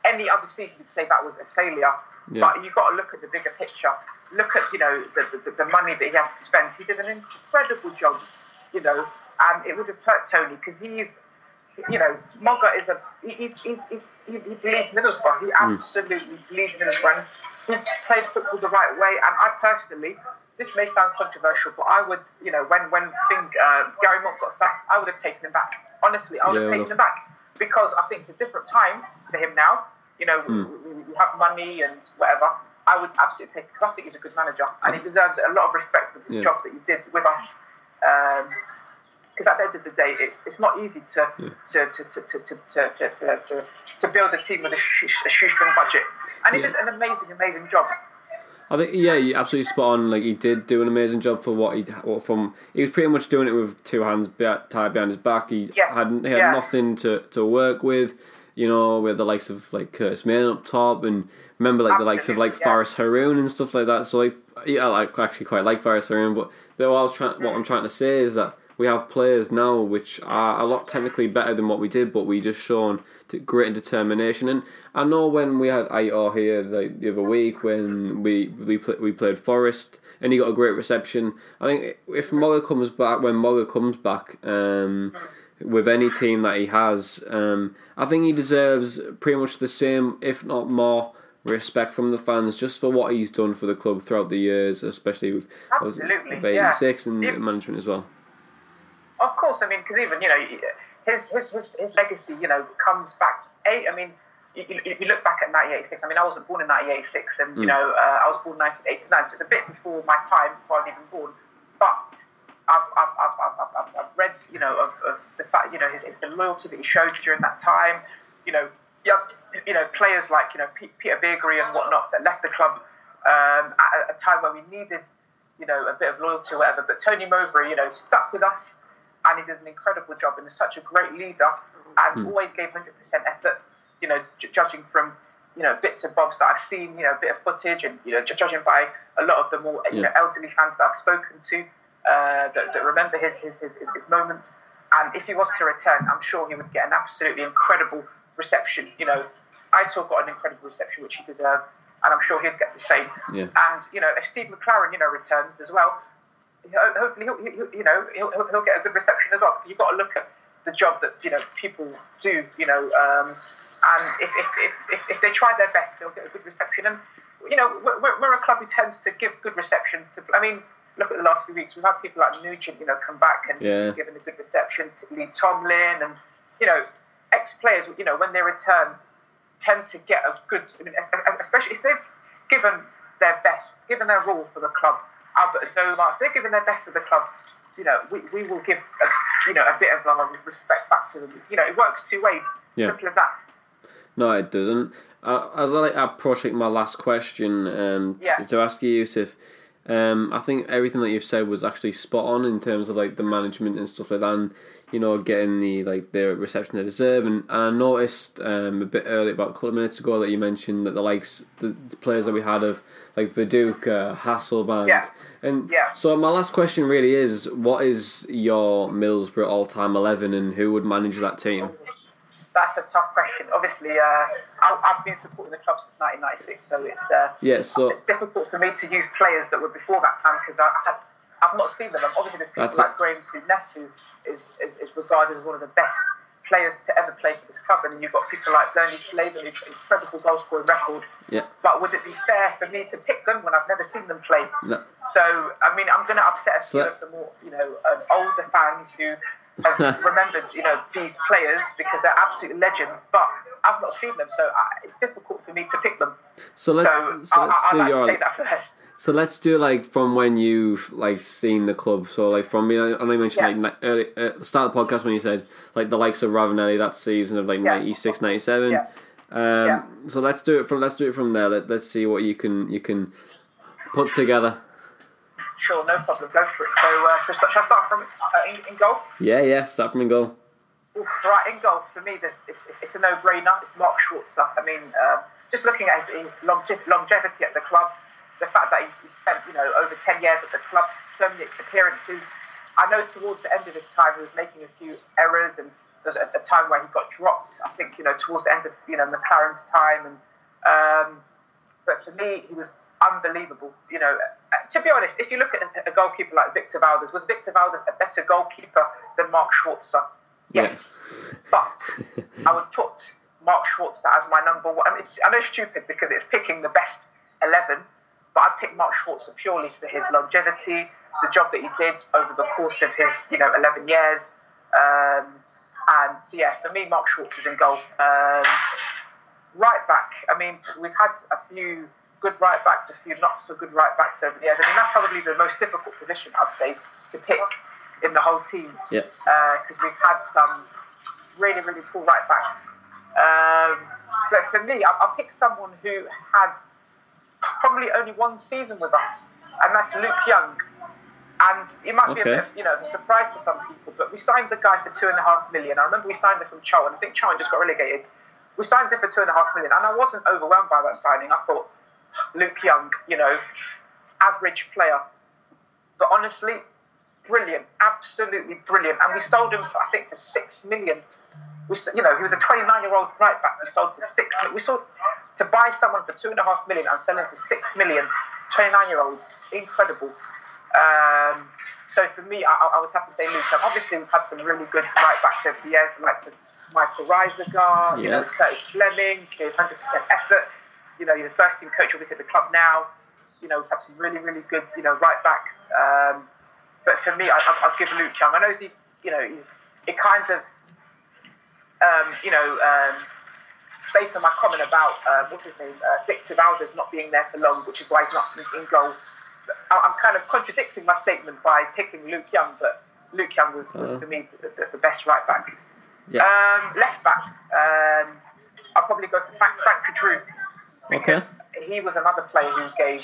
Any other season, you'd say that was a failure. Yeah. But you've got to look at the bigger picture. Look at you know the, the, the money that he had to spend. He did an incredible job, you know, and it would have hurt Tony because he's you know, Mogga is a he's, he's, he, he believes Middlesbrough. He hmm. absolutely believes Middlesbrough. He played football the right way, and I personally, this may sound controversial, but I would, you know, when when thing, uh, Gary Monk got sacked, I would have taken him back. Honestly, I would yeah, have taken him back because I think it's a different time for him now. You know, mm. we, we, have money and whatever. I would absolutely take because I think he's a good manager and he deserves a lot of respect for the yeah. job that he did with us. Um, because at the end of the day, it's, it's not easy to, yeah. to, to, to, to, to, to, to, to, build a team with a, sh- a shoestring budget. And he yeah. did an amazing, amazing job. I think yeah, you absolutely spot on. Like he did do an amazing job for what he from. He was pretty much doing it with two hands tied behind his back. He yes. had he had yeah. nothing to, to work with. You know, with the likes of like Curtis Main up top, and remember like Absolutely, the likes of like yeah. Faris Haroun and stuff like that. So like, yeah, I like actually quite like Faris Haroun, but what I was trying, what I'm trying to say is that we have players now which are a lot technically better than what we did, but we just shown great determination. And I know when we had Aitor here like the other week when we we play, we played Forest and he got a great reception. I think if Mogga comes back, when Mogga comes back. Um, with any team that he has, um, I think he deserves pretty much the same, if not more, respect from the fans just for what he's done for the club throughout the years, especially with, Absolutely, with 86 yeah. and management as well. Of course, I mean, because even you know his, his his his legacy, you know, comes back. Eight, I mean, if you, look back at 1986. I mean, I wasn't born in 1986, and mm. you know, uh, I was born in 1989, so it's a bit before my time, before I was even born. But I've, I've, I've, I've, I've read, you know, of, of the fact, you know, his, his, the loyalty that he showed during that time. You know, yeah, you know, players like you know Peter Beardsley and whatnot that left the club um, at a time where we needed, you know, a bit of loyalty or whatever. But Tony Mowbray, you know, stuck with us and he did an incredible job and is such a great leader and mm. always gave 100% effort, you know, j- judging from, you know, bits and bobs that I've seen, you know, a bit of footage and, you know, j- judging by a lot of the more yeah. you know, elderly fans that I've spoken to uh, that, that, remember his, his, his, his moments. And if he was to return, I'm sure he would get an absolutely incredible reception. You know, Aitor got an incredible reception, which he deserved, and I'm sure he'd get the same. Yeah. And, you know, if Steve McClaren, you know, returns as well, hopefully he'll, he'll, you know he'll, he'll get a good reception as well. You've got to look at the job that you know people do, you know, um, and if, if, if, if, if they try their best, they'll get a good reception. And you know, we're, we're a club who tends to give good receptions. To, I mean, look at the last few weeks. We've had people like Nugent, you know, come back and yeah. given a good reception. To Lee Tomlin and you know, ex players, you know, when they return, tend to get a good. I mean, especially if they've given their best, given their all for the club Albert Adomah, they're giving their best for the club, you know, we, we will give a, you know a bit of um, respect back to them. You know, it works two ways. Yeah. Simple as that. No, it doesn't. Uh, as I like approach my last question um, yeah. to ask you, Yusuf, um, I think everything that you've said was actually spot on in terms of like the management and stuff like that, and you know getting the like the reception they deserve. And, and I noticed um, a bit early, about a couple of minutes ago, that you mentioned that the likes the, the players that we had of like Viduka, Hasselbaink, yeah. And yeah. so my last question really is, what is your Middlesbrough all-time eleven, and who would manage that team? That's a tough question. Obviously, uh, I, have been supporting the club since 1996, so it's uh, yeah, so it's difficult for me to use players that were before that time because I had I've not seen them. And obviously, there's people That's like it. Graham Souness, who is, is, is regarded as one of the best players to ever play for this club. And then you've got people like Bernie Slaven, who's an incredible goal scoring record. Yeah. But would it be fair for me to pick them when I've never seen them play? No. So, I mean, I'm going to upset a few So- of the more, you know, um, older fans who have remembered, you know, these players because they're absolute legends. But I've not seen them, so I, it's difficult for me to pick them. So let so so I, let's I, I'd do like your that first. So let's do like from when you've like seen the club. So like from me, I know you mentioned Yeah. like early uh, the start of the podcast when you said like the likes of Ravanelli that season of like Yeah. 96, 97. Yeah. Um, Yeah. So let's do it from let's do it from there. Let, let's see what you can you can put together. Sure, no problem. Go for it. So, uh, so shall I start from uh, in, in goal? Yeah, yeah. Start from in goal. Oof, right, in goal, for me, it's, it's a no-brainer. It's Mark Schwarzer. I mean, um, just looking at his, his longe- longevity at the club, the fact that he, he spent, you know, over 10 years at the club, so many appearances. I know towards the end of his time, he was making a few errors, and there was a, a time where he got dropped. I think, you know, towards the end of, you know, McClaren's time. And um, But for me, he was unbelievable. You know, to be honest, if you look at a, goalkeeper like Victor Valdés, was Victor Valdés a better goalkeeper than Mark Schwarzer? Yes. But I would put Mark Schwarzer as my number one. I, mean, I know it's stupid because it's picking the best 11, but I picked Mark Schwarzer purely for his longevity, the job that he did over the course of his, you know, 11 years. Um, and so, yeah, for me, Mark Schwarzer's in goal. Um, right back, I mean, we've had a few good right backs, a few not so good right backs over the years. I mean, that's probably the most difficult position, I'd say, to pick in the whole team Yeah. because we've had some really, really cool right backs. Um, but for me, I'll, I'll pick someone who had probably only one season with us, and that's Luke Young. And it might be a bit of, you know, a surprise to some people, but we signed the guy for two and a half million. I remember we signed him from Charlton. I think Charlton just got relegated. We signed him for two and a half million, and I wasn't overwhelmed by that signing. I thought, Luke Young, you know, average player. But honestly, brilliant, absolutely brilliant. And we sold him, for, I think, for six million. We, you know, he was a 29-year-old right back. We sold for six. We sold to buy someone for two and a half million and sell him for six million. 29-year-old, incredible. Um, so for me, I, I would have to say Luke. Young. Obviously, we've had some really good right backs over the years, like Michael Reiziger, you know, Yeah. Curtis Fleming, 100% effort. You know, you're the first team coach obviously at the club now. You know, we've had some really, really good, you know, right backs. Um, but for me, I, I, I'll give Luke Young. I know he, you know, he's it kind of, um, you know, um, based on my comment about uh, what's his name, uh, Victor Valdés not being there for long, which is why he's not in, goal. I- I'm kind of contradicting my statement by picking Luke Young, but Luke Young was, was Uh. for me the, the, the best right back. Yeah. Um, left back, um, I'll probably go for Frank, Frank Queudrue. Okay. He was another player who gave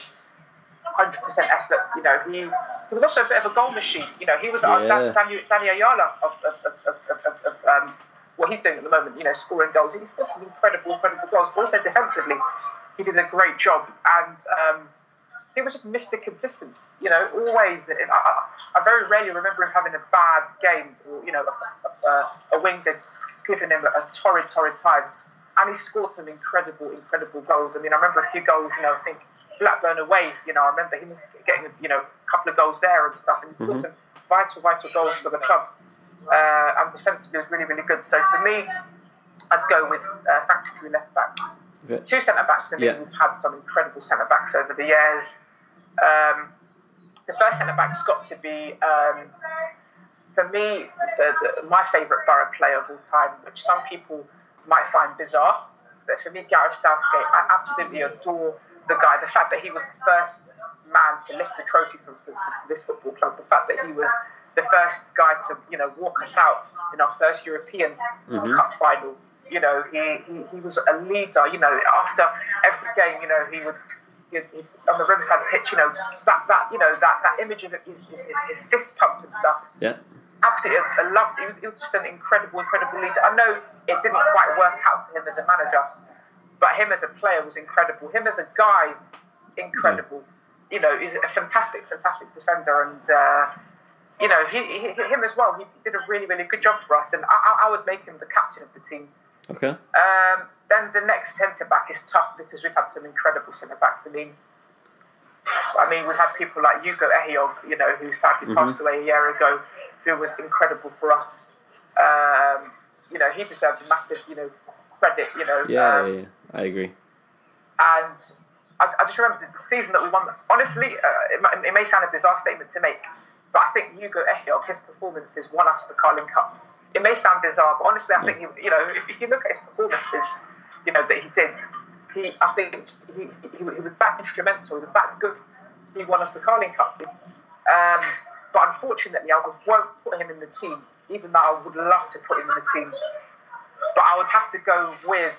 100% effort. You know, he, he was also a bit of a goal machine. You know, he was our Yeah. Dan, Danny, Danny Ayala of, of, of, of, of, um, what he's doing at the moment, you know, scoring goals. He's got some incredible, incredible goals. But also defensively, he did a great job. And um, he was just Mr. Consistent. You know, always. I, I, very rarely remember him having a bad game or, you know, a, a, a wing that giving him a, a torrid, torrid time. And he scored some incredible, incredible goals. I mean, I remember a few goals, you know, I think Blackburn away, you know, I remember him getting, you know, a couple of goals there and stuff. And he scored some vital, vital goals for the club. Uh, and defensively was really, really good. So for me, I'd go with uh, Franck Queudrue left back two centre backs, and Yeah. we've had some incredible centre backs over the years. Um, the first centre back's got to be, um, for me, the, the, my favourite Boro player of all time, which some people might find bizarre. But for me, Gareth Southgate, I absolutely adore the guy. The fact that he was the first man to lift a trophy from, this football club, the fact that he was the first guy to, you know, walk us out in our first European mm-hmm. Cup final. You know, he, he, he was a leader. You know, after every game, you know, he would he, he, on the Riverside pitch. You know, that that you know that, that image of his, his, his, his fist pump and stuff Yeah. Absolutely loved he was, he was just an incredible, incredible leader. I know it didn't quite work out for him as a manager, but him as a player was incredible. Him as a guy, incredible. You know, he's a fantastic, fantastic defender, and uh, you know, he, he, him as well. He did a really, really good job for us, and I, I- would make him the captain of the team. Okay. Um, then the next centre back is tough because we've had some incredible centre backs. I mean, I mean, we've had people like Ugo Ehiogu, you know, who sadly Mm-hmm. passed away a year ago, who was incredible for us. Um, you know, he deserves a massive, you know, credit. You know, Yeah, um, yeah, yeah. I agree. and I, I just remember the season that we won. Honestly, uh, it, it may sound a bizarre statement to make, but I think Ugo Ehiogu, his performances won us the Carling Cup. It may sound bizarre, but honestly, I think he, you know, if, if you look at his performances, you know that he did, he, I think he, he, he was that instrumental, he was that good. He won us the Carling Cup. Um, unfortunately, I would, won't put him in the team, even though I would love to put him in the team. But I would have to go with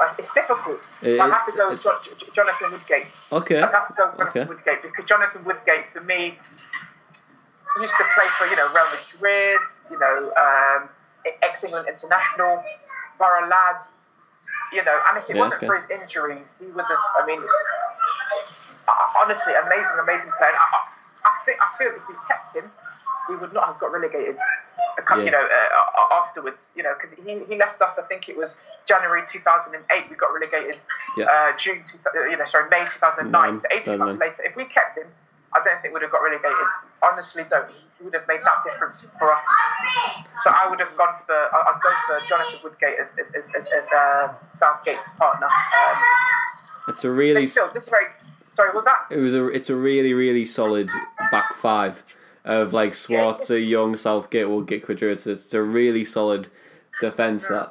uh, it's difficult. It- I'd have to go with Jo- Jo- Jonathan Woodgate. Okay. I'd have to go with Jonathan Okay. Woodgate because Jonathan Woodgate, for me, used to play for you know Real Madrid, you know, um, ex-England international, Boro lad, you know, and if it Yeah, wasn't okay. for his injuries, he would have. I mean, honestly, amazing, amazing player. I think I feel if we kept him, we would not have got relegated. a cou- Yeah. You know, uh, afterwards, you know, because he, he left us. I think it was January 2008. We got relegated. Yeah. Uh, June, two, uh, you know, sorry, May 2009. Nine, So 18 months 2009. later, if we kept him, I don't think we'd have got relegated. Honestly, don't. He would have made that difference for us. So I would have gone for. I'd go for Jonathan Woodgate as as as, as, as uh, Southgate's partner. Um, It's a really. still, this is very. Sorry, was that? It was a. It's a really, really solid back five of like Schwarzer, Young, Southgate, Woodgate, Quadritis. It's a really solid defense. That.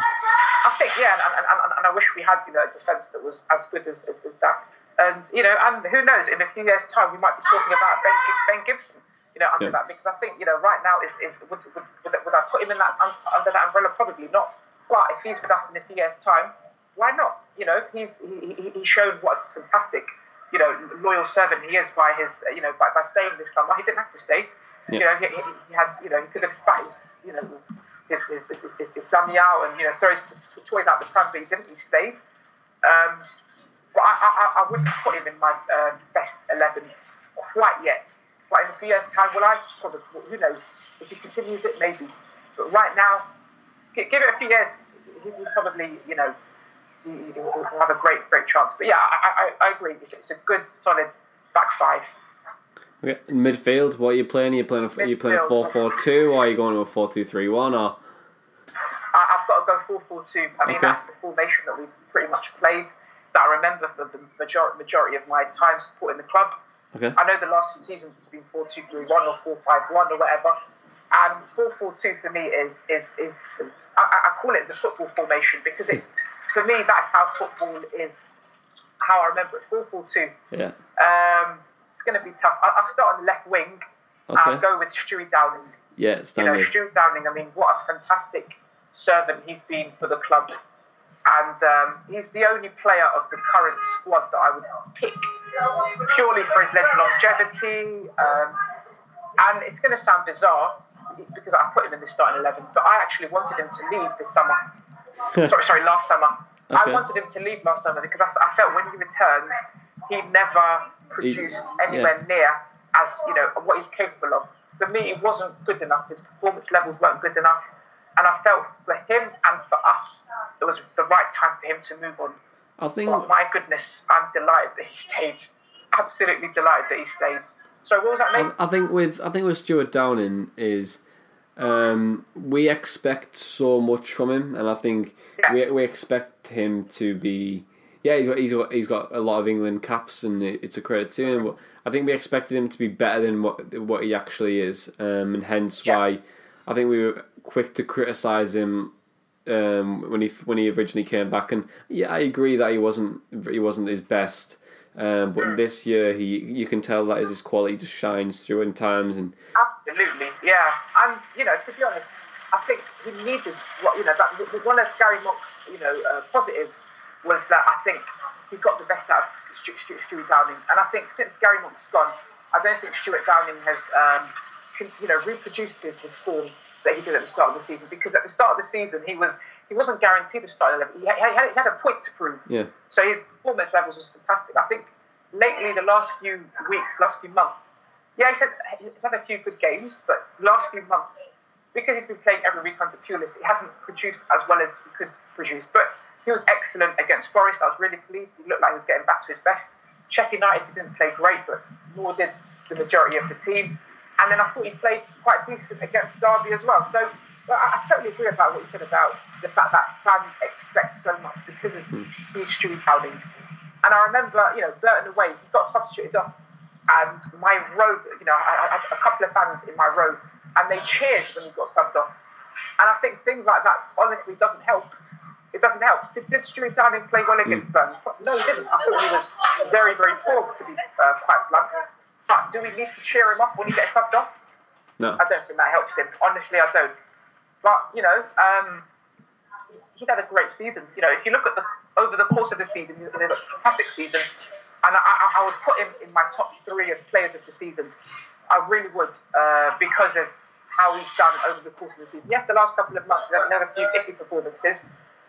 I think yeah, and, and, and, I wish we had you know a defence that was as good as, as, as that. And you know, and who knows? In a few years' time, we might be talking about Ben, ben Gibson. You know, under Yeah. that because I think you know right now is, is would, would, would, would I put him in that under that umbrella? Probably not. But if he's with us in a few years' time, why not? You know, he's he, he, he showed what a fantastic you know loyal servant he is by his you know by, by staying this summer. He didn't have to stay. You know, he, he- had you know he could have spat his you know his his, his, his, his dummy out and you know throw his toys out the pram, but he didn't. He stayed. Um, but I, I, I- wouldn't put him in my uh, best eleven quite yet. But in a few years' time, will I? Probably. Who knows? If he continues it, maybe. But right now, give it a few years, he will probably, you know, he, he will have a great, great chance. But yeah, I, I, I agree. It's, it's a good, solid back five. Okay. In midfield, what are you playing? Are you playing? A, are you playing a Midfield. four four two, or are you going to a four two three one? Or I, I've got to go 4 4 2. I mean, Okay. that's the formation that we've pretty much played, that I remember for the majority, majority of my time supporting the club. okay. I know the last few seasons it's been 4 2 3 1 or 4 5 1 or whatever. And 4 4 2 for me is, is, is I, I I call it the football formation because it's, for me, that's how football is, how I remember it 4 4 2. Yeah. Um, it's going to be tough. I, I'll start on the left wing. Okay. I'll go with Stewie Downing. Yeah. Downing. You know. Stewart Downing, I mean, what a fantastic servant he's been for the club. And um, he's the only player of the current squad that I would pick purely for his longevity. Um, and it's going to sound bizarre because I put him in the starting 11, but I actually wanted him to leave this summer. *laughs* sorry, sorry, last summer. I wanted him to leave last summer because I, I felt when he returned, he never produced anywhere near as you know what he's capable of. For me, it wasn't good enough. His performance levels weren't good enough, and I felt for him and for us, it was the right time for him to move on. I think. But my goodness, I'm delighted that he stayed. Absolutely delighted that he stayed. So what was that? I, I think with I think with Stewart Downing is um, we expect so much from him, and I think Yeah. we we expect him to be. Yeah, he's got, he's got he's got a lot of England caps, and it- it's a credit to him. But I think we expected him to be better than what what he actually is, um, and hence Yeah. why I think we were quick to criticise him um, when he when he originally came back. And yeah, I agree that he wasn't he wasn't his best. Um, but this year, he you can tell that his quality just shines through in times, and Absolutely, yeah. You know, to be honest, I think he needed what you know. That one of Gary Monk's you know uh, positives was that I think he got the best out of Stu- Stu- Stewart Downing, and I think since Gary Monk's gone, I don't think Stewart Downing has um, you know reproduced his, his form that he did at the start of the season. Because at the start of the season, he was he wasn't guaranteed a starting level. He had, he had, he had a point to prove. yeah, So his performance levels was fantastic. I think lately, the last few weeks, last few months, yeah, he's had, he's had a few good games, but last few months, because he's been playing every week under Pulis, he hasn't produced as well as he could produce. But he was excellent against Forest. I was really pleased. He looked like he was getting back to his best. Sheffield United didn't play great, but nor did the majority of the team. And then I thought he played quite decent against Derby as well. So I, I, totally agree about what you said about the fact that fans expect so much because of mm. Stewie Stewie Downing. And I remember, you know, Burton away, he got substituted off, and my row, you know, I, I had a couple of fans in my row, and they cheered when he got subbed off. And I think things like that honestly doesn't help. It doesn't help. Did, did Stewie Downing play well against mm. Burton? No, he didn't. I thought he was very, very poor, to be uh, quite blunt. But do we need to cheer him up when he gets subbed off? No. I don't think that helps him. Honestly, I don't. But you know, um, he had a great season. You know, if you look at the over the course of the season, he had a fantastic season, and I, I, I would put him in my top three as players of the season. I really would uh, because of how he's done over the course of the season. Yes, the last couple of months he's had a few iffy performances,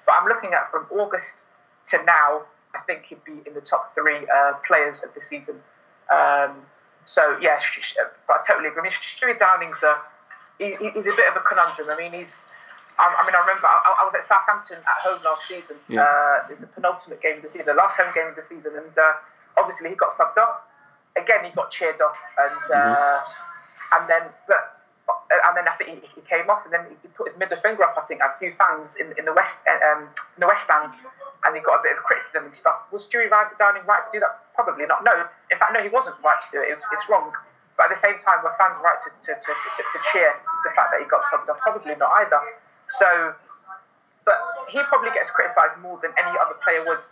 but I'm looking at from August to now. I think he'd be in the top three uh, players of the season. Um, so yeah, I totally agree. I mean, Stewie Downing's a he, he's a bit of a conundrum. I mean, he's. I, I mean, I remember I, I, was at Southampton at home last season. Yeah. Uh, the penultimate game of the season, the last home game of the season, and uh, obviously he got subbed off. Again, he got cheered off, and uh, mm-hmm. and then but and then I think he, he, came off, and then he put his middle finger up. I think at a few fans in, in the west um, in the west stand, and he got a bit of criticism and stuff. Was Stewie Downing right to do that? Probably not. No, in fact, no, he wasn't right to do it. It's, it's wrong. But at the same time, were fans right to, to, to, to, cheer the fact that he got subbed off? Probably not either. So, but he probably gets criticised more than any other player would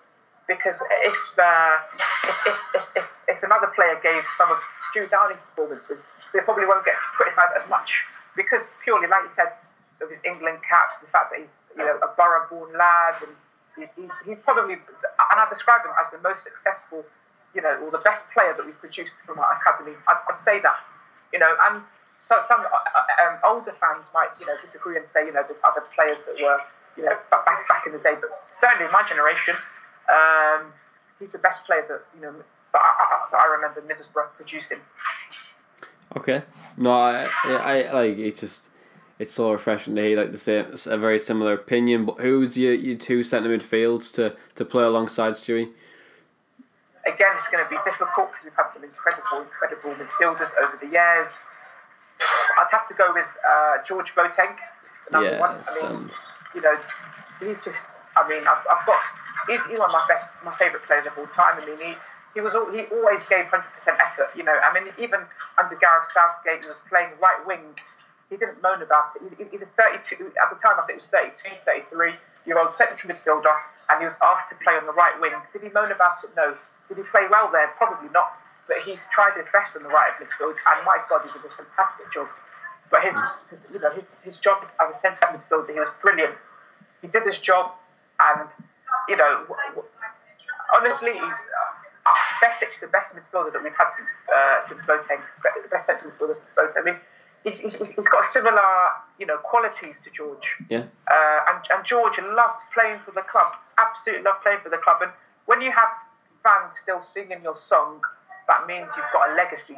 because if, uh, if, if, if, if, another player gave some of Stu Downing's performances, they probably won't get criticised as much because purely, like you said, of his England caps, the fact that he's you know a Boro-born lad and He's, he's, he's probably, and I describe him as the most successful, you know, or the best player that we've produced from our academy. I'd, I'd say that, you know, and so some uh, uh, um, older fans might, you know, disagree and say, you know, there's other players that were, you know, back, back in the day, but certainly in my generation, um, he's the best player that, you know, that I, I, I remember Middlesbrough producing. Okay. No, I, I, I like it's just it's so refreshing to hear like the same, a very similar opinion. But who's your, your two centre midfields to, to play alongside Stewie? Again, it's going to be difficult because we've had some incredible, incredible midfielders over the years. I'd have to go with uh, George Boateng, yeah, one. I mean, you know, he's just. I mean, I've, I've got. He's, he's one of my best, my favourite players of all time. I mean, he he was all, he always gave hundred percent effort. You know, I mean, even under Gareth Southgate, he was playing right wing he didn't moan about it. He, he's a 32, at the time I think it was 32, 33 year old central midfielder, and he was asked to play on the right wing. Did he moan about it? No. Did he play well there? Probably not. But he's tried his best on the right midfield, and my God, he did a fantastic job. But his, his you know, his, his job as a central midfielder, he was brilliant. He did his job, and you know, honestly, he's uh, best the best midfielder that we've had since uh, since Boateng, the best central midfielder since Boateng. I mean, he's, he's, he's got similar, you know, qualities to George. Yeah. Uh, and, and George loved playing for the club. Absolutely loved playing for the club. And when you have fans still singing your song, that means you've got a legacy.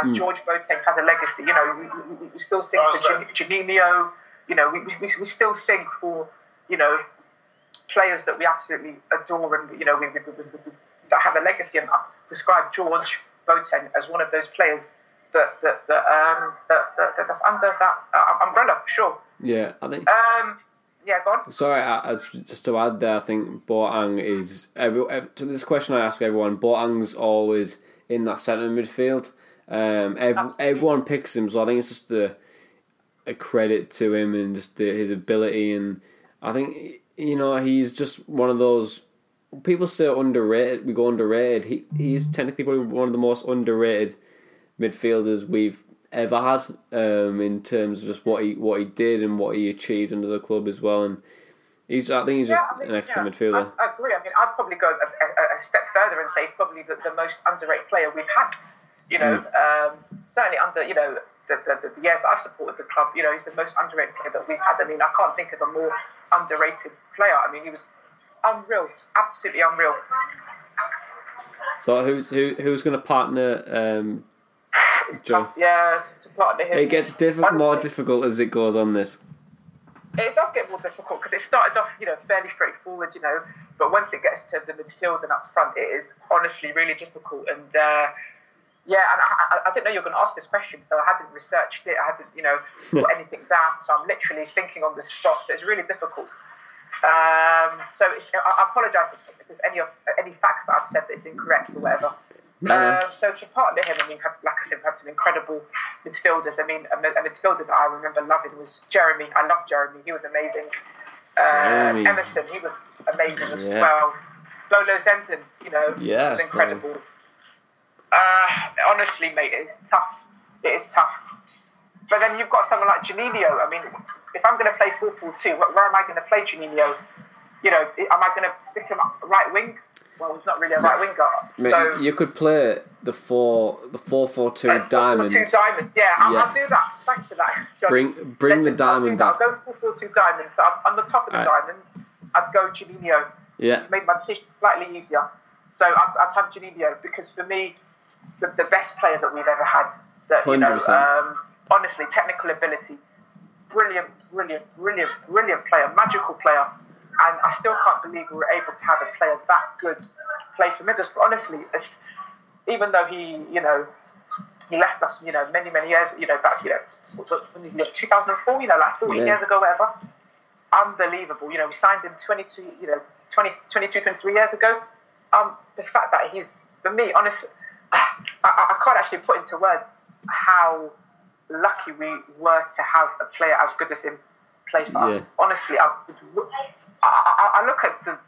And mm. George Boateng has a legacy. You know, we, we, we still sing oh, for Juninho. You know, we, we, we still sing for, you know, players that we absolutely adore and, you know, we, we, we, we, that have a legacy. And I describe George Boateng as one of those players that that that um that, that, that's under that uh, umbrella for sure. Yeah, I think. Um, yeah, go on. Sorry, I, I, just to add there, I think Boateng is every, every to this question I ask everyone. Boateng's always in that centre midfield. Um, every, everyone picks him, so I think it's just a, a credit to him and just the, his ability. And I think you know he's just one of those people say underrated. We go underrated. He he's technically probably one of the most underrated midfielders we've ever had um, in terms of just what he what he did and what he achieved under the club as well. And he's I think he's just yeah, I mean, an excellent yeah, midfielder. I, I, agree. I mean, I'd probably go a, a, a step further and say he's probably the, the, most underrated player we've had. You know, mm. um, certainly under you know the, the, the, years that I've supported the club, you know, he's the most underrated player that we've had. I mean, I can't think of a more underrated player. I mean, he was unreal, absolutely unreal. So who's who who's going to partner um, tough, yeah, to, to partner him. It gets diff- more difficult as it goes on. This. it does get more difficult because it started off, you know, fairly straightforward, you know, but once it gets to the midfield and up front, it is honestly really difficult. And uh, yeah, and I, I, didn't know you were going to ask this question, so I hadn't researched it. I hadn't, you know, *laughs* put anything down. So I'm literally thinking on the spot. So it's really difficult. Um, so I, I apologise if there's any of any facts that I've said that is incorrect or whatever. Um, so to partner him, I mean, had, like I said, had some incredible midfielders. I mean, a, a, midfielder that I remember loving was Geremi. I love Geremi. He was amazing. Uh, Emerson, he was amazing as yeah. well. Bolo Zenden, you know, yeah, was incredible. Uh, honestly, mate, it's tough. It is tough. But then you've got someone like Juninho. I mean, if I'm going to play 4 4 2, where am I going to play Juninho? You know, am I going to stick him up right wing? Well, he's not really a right winger. So, you could play the four, the four four two uh, diamond. Four, four, two diamonds. Yeah, I'll, yeah. I'll, do that. Thanks for that. John. Bring bring the diamond back. I'll go four four two diamond. So I'm on the top of the right. diamond. I'd go Juninho. Yeah. Made my decision slightly easier. So I'd, I'd have Juninho because for me, the, the best player that we've ever had. That you know, um, honestly, technical ability, brilliant, brilliant, brilliant, brilliant player, magical player, and I still can't believe we were able to have a player that good play for Middlesbrough. Honestly, even though he, you know, he left us, you know, many, many years, you know, back, you know, 2004, you know, like 14 yeah. years ago, whatever. Unbelievable. You know, we signed him 22, you know, 20, 22, 23 years ago. Um, the fact that he's, for me, honestly, I, I can't actually put into words how lucky we were to have a player as good as him play for yeah. us. Honestly, I, I, I, look at the,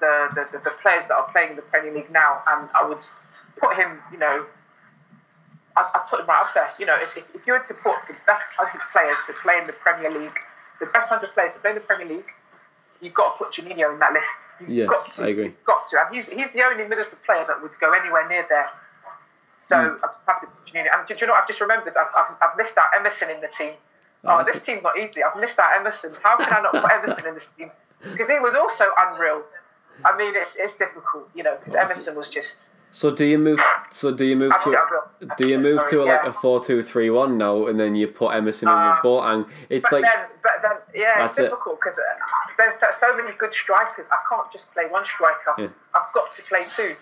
the, the, the, players that are playing in the Premier League now, and I would put him, you know, I'd, I'd put him right up there. You know, if, if you were to put the best 100 players to play in the Premier League, the best 100 players to play in the Premier League, you've got to put Juninho in that list. You've yeah, got to, I agree. You've got to. And he's, he's the only Middlesbrough player that would go anywhere near there. So mm. I've had to Juninho. And do you know, I've just remembered, I've, I've, I've missed out Emerson in the team. Oh, this team's not easy. I've missed out Emerson. How can I not put Emerson in this team? Because he was also unreal. I mean, it's, it's difficult, you know, because Emerson was just. So do you move? So do you move to? Do you move to like a four two three one now, and then you put Emerson in your boat, and it's but like. Then, but then, yeah, it's difficult because uh, there's so, so, many good strikers. I can't just play one striker. Yeah. I've got to play two.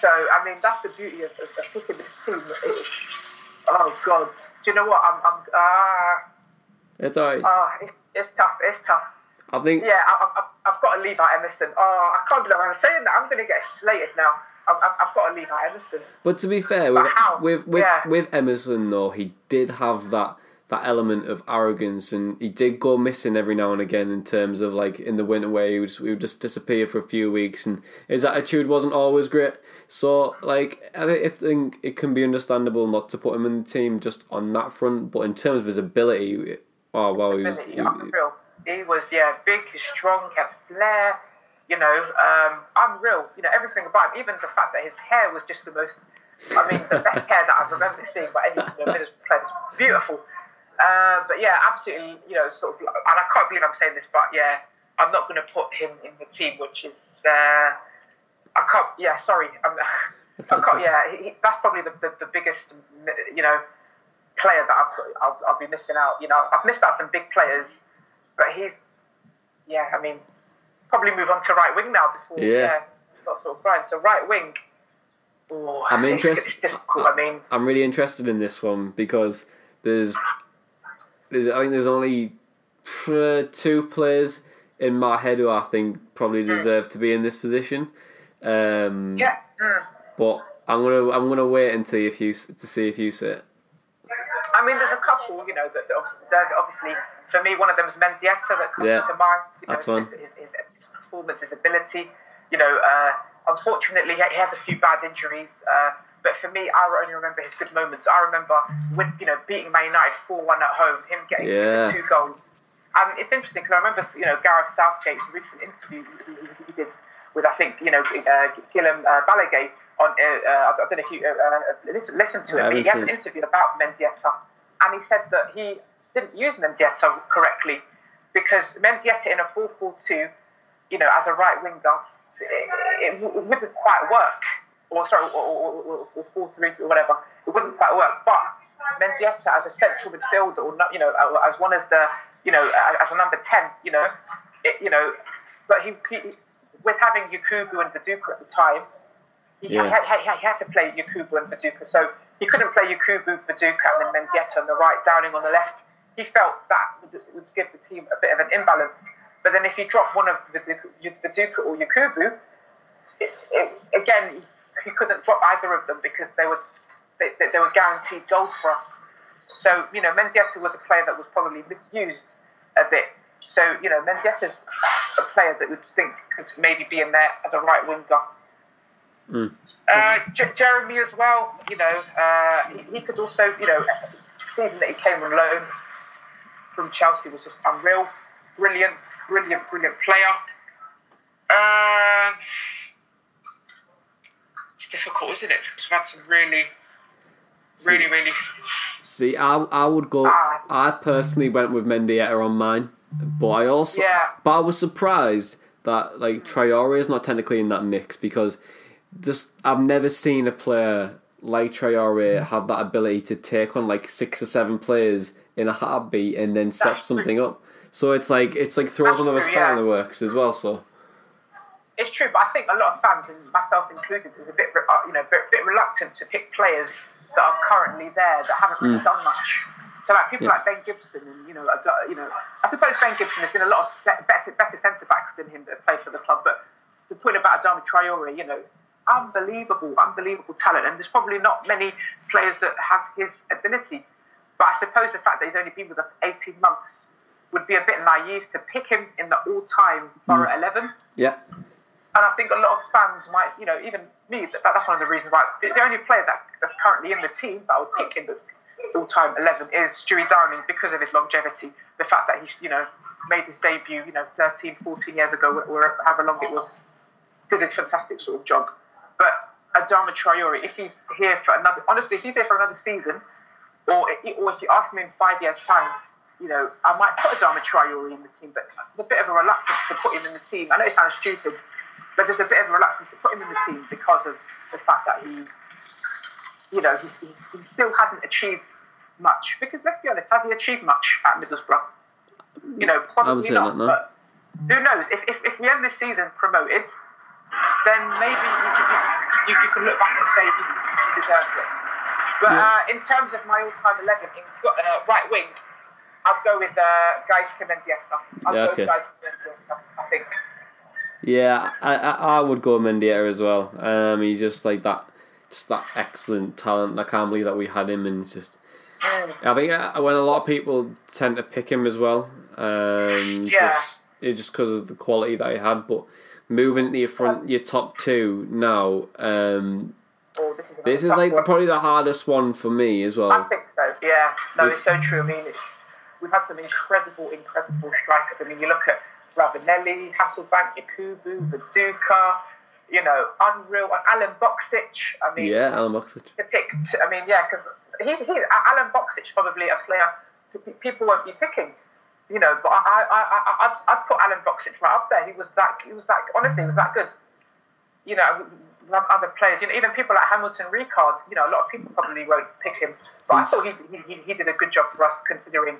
So I mean, that's the beauty of, of, of picking this team. It, oh God, do you know what? I'm. I'm uh, it's alright. Oh, it's, it's tough. It's tough. I think. Yeah, I, I, I've got to leave out Emerson. Oh, I can't believe I'm saying that. I'm going to get slated now. I've, I've, got to leave out Emerson. But to be fair, with with with, yeah. with Emerson though, he did have that that element of arrogance, and he did go missing every now and again in terms of like in the winter where he would, he would just disappear for a few weeks, and his attitude wasn't always great. So like I think it can be understandable not to put him in the team just on that front, but in terms of his ability, oh well, he was. He, he was yeah big, strong, had flair. You know, um, unreal. You know everything about him. Even the fact that his hair was just the most. I mean, the best *laughs* hair that I've remember seeing by any know, player. Beautiful. Uh, but yeah, absolutely. You know, sort of, and I can't believe I'm saying this, but yeah, I'm not going to put him in the team, which is. Uh, I can't. Yeah, sorry. I'm, *laughs* I can't, yeah, he, that's probably the, the, the biggest, you know, player that I've, I'll, I'll, be missing out. You know, I've missed out some big players, but he's, yeah, I mean, probably move on to right wing now before yeah, yeah start sort of crying. So right wing. Oh, I'm interested. It's I mean, I'm really interested in this one because there's, there's I think there's only two players in my head who I think probably mm. deserve to be in this position. Um, yeah. Mm. But I'm gonna I'm gonna wait until if you to see if you sit. I mean, there's a couple, you know, that, that obviously, for me, one of them is Mendieta that comes yeah, to mind. You know, that's one. His, his, his, performance, his ability. You know, uh, unfortunately, he had a few bad injuries. Uh, but for me, I only remember his good moments. I remember when, you know, beating Man United 4 1 at home, him getting yeah. two goals. And it's interesting because I remember, you know, Gareth Southgate's recent interview he, did with, I think, you know, uh, Guillem uh, on, uh, uh, I don't know if you uh, listened to it, but he had an interview about Mendieta, and he said that he didn't use Mendieta correctly because Mendieta in a 4-4-2, you know, as a right winger, it, it, wouldn't quite work. Or sorry, or, or, or, or 4-3 or whatever, it wouldn't quite work. But Mendieta as a central midfielder, or not, you know, as one as the, you know, as a number ten, you know, it, you know, but he, he with having Yakubu and Viduka at the time, he, yeah. had, he, he, had to play Yakubu and Viduka, so he couldn't play Yakubu, Viduka, and then Mendieta on the right, Downing on the left. He felt that would, would give the team a bit of an imbalance. But then if you drop one of Viduka or Yakubu, it, it, again, he couldn't drop either of them because they were they, they, were guaranteed goals for us. So you know, Mendieta was a player that was probably misused a bit. So you know, Mendieta's a player that would think could maybe be in there as a right winger. Mm. Uh, J- Geremi as well. You know, uh, he, he, could also you know, season that he came on loan from Chelsea was just unreal, brilliant, brilliant, brilliant player. Um, it's difficult, isn't it? Because we've had some really, really, really. See, I, I would go. Ah. I personally went with Mendieta on mine, but I also. Yeah. But I was surprised that like Traore is not technically in that mix because just I've never seen a player like Traore have that ability to take on like six or seven players in a heartbeat and then set That's something true. up. So it's like it's like throws That's another yeah. in the works as well. So it's true, but I think a lot of fans, and myself included, is a bit uh, you know bit, bit reluctant to pick players that are currently there that haven't really mm. done much. So like people yeah. like Ben Gibson, and you know, you know, I suppose Ben Gibson has been a lot of better, better centre backs than him that have played for the club. But the point about Adama Traore, you know, unbelievable, unbelievable talent, and there's probably not many players that have his ability. But I suppose the fact that he's only been with us 18 months would be a bit naive to pick him in the all-time Boro mm. 11. Yeah. And I think a lot of fans might, you know, even me, that, that's one of the reasons why the, the only player that, that's currently in the team that I would pick in the all-time 11 is Stewie Downing because of his longevity. The fact that he's, you know, made his debut, you know, 13, 14 years ago, or however long it was, did a fantastic sort of job. But Adama Traore, if he's here for another, honestly, if he's here for another season, or, or if you ask me in five years' time, you know, I might put Adama Traore in the team, but there's a bit of a reluctance to put him in the team. I know it sounds stupid, but there's a bit of a reluctance to put him in the team because of the fact that he, you know, he's, he's, he still hasn't achieved much. Because let's be honest, has he achieved much at Middlesbrough? You know, probably not. No. But who knows? If, if, if we end this season promoted, then maybe you, you, you, can look back and say he, he deserves it. But yeah. uh, in terms of my all-time eleven in uh, right wing, I'd go with uh, Gaizka Mendieta. I'd yeah, okay. Mendieta, I think. Yeah, I, I, I would go Mendieta as well. Um, he's just like that, just that excellent talent. I can't believe that we had him, and just. I think uh, when a lot of people tend to pick him as well, um, yeah. just just because of the quality that he had, but moving to your front, your top two now. Um, oh, this is, this is like one. probably the hardest one for me as well. I think so. Yeah, no, it's so true. I mean, it's we've had some incredible, incredible strikers. I mean, you look at Ravanelli, Hasselbaink, Yakubu, Viduka, you know, unreal. Alen Boksic. I mean, yeah, Alen Boksic. Picked, I mean, yeah, because he's, he's Alen Boksic probably a player people won't be picking. You know, but I, I, I, I'd, I'd put Alen Boksic right up there. He was that, he was that, honestly, he was that good. You know, other players, you know, even people like Hamilton Ricard, you know, a lot of people probably won't pick him. But he's, I thought he, he, he did a good job for us considering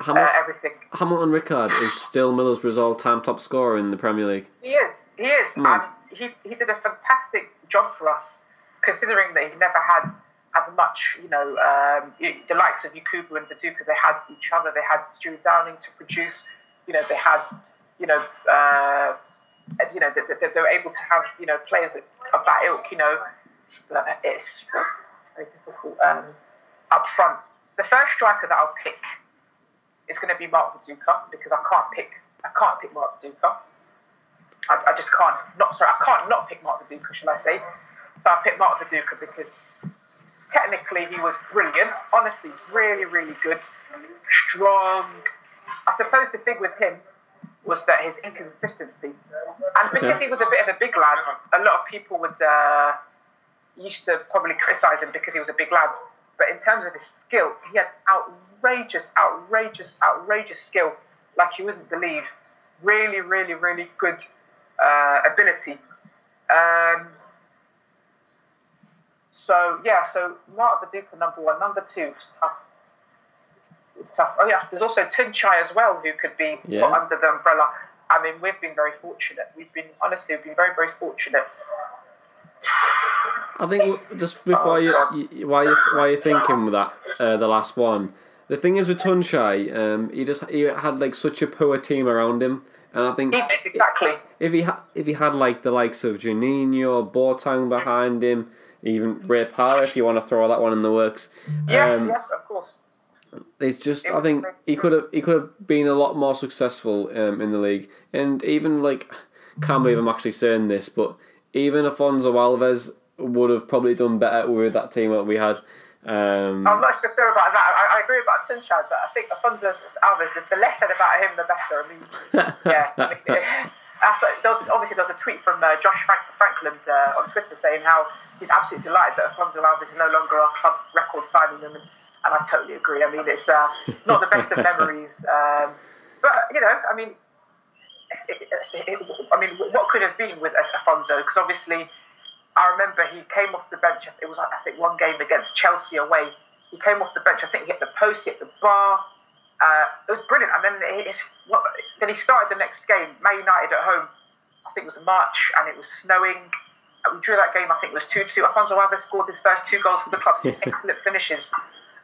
Hamil- uh, everything. Hamilton Ricard is still Middlesbrough's all-time top scorer in the Premier League. He is. He is. Mad. And he, he did a fantastic job for us, considering that he never had as much, you know, um, the likes of Yakubu and Viduka, they had each other. They had Stewart Downing to produce. You know, they had, you know, uh, you know, they, they, they, were able to have, you know, players of that ilk. You know, it's very difficult um, up front. The first striker that I'll pick it's going to be Mark Viduka because I can't pick I can't pick Mark Viduka. I, I just can't not sorry I can't not pick Mark Viduka, shall I say? So I picked Mark Viduka because technically he was brilliant, honestly, really really good, strong. I suppose the thing with him was that his inconsistency, and because okay. he was a bit of a big lad, a lot of people would uh, used to probably criticise him because he was a big lad. But in terms of his skill, he had outrageous, outrageous, outrageous skill, like you wouldn't believe. Really, really, really good uh, ability. Um, So yeah, so Mark Viduka number one, number two was tough. It's tough. Oh yeah, there's also Tuncay as well who could be Yeah. put under the umbrella. I mean, we've been very fortunate. We've been honestly, we've been very, very fortunate. I think just before you, you while you while you're thinking with that uh, the last one, the thing is with Tuncay, um, he just he had like such a poor team around him, and I think exactly. if he had if he had like the likes of Juninho, Boateng behind him, even Ray Parlour, if you want to throw that one in the works, Yes, um, yes, of course. it's just I think he could have he could have been a lot more successful um, in the league, and even like can't believe I'm actually saying this, but even Afonso Alves would have probably done better with that team that we had. Um, I'm not so sure about that. I, I agree about Tuncay, but I think Afonso Alves, the less said about him, the better. I mean, *laughs* yeah. I mean, *laughs* that's, there was, obviously, there was a tweet from uh, Josh Frank, Franklin uh, on Twitter saying how he's absolutely delighted that Afonso Alves is no longer our club record signing him, and, and I totally agree. I mean, it's uh, not the best of *laughs* memories, um, but you know, I mean, it, it's- it, I mean, what could have been with Afonso? Because obviously. I remember he came off the bench. It was, I think, one game against Chelsea away. He came off the bench. I think he hit the post, he hit the bar. Uh, it was brilliant. And then then he started the next game, Man United at home. I think it was March, and it was snowing. And we drew that game. I think it was two-two. Afonso Alves scored his first two goals for the club. *laughs* Two excellent finishes.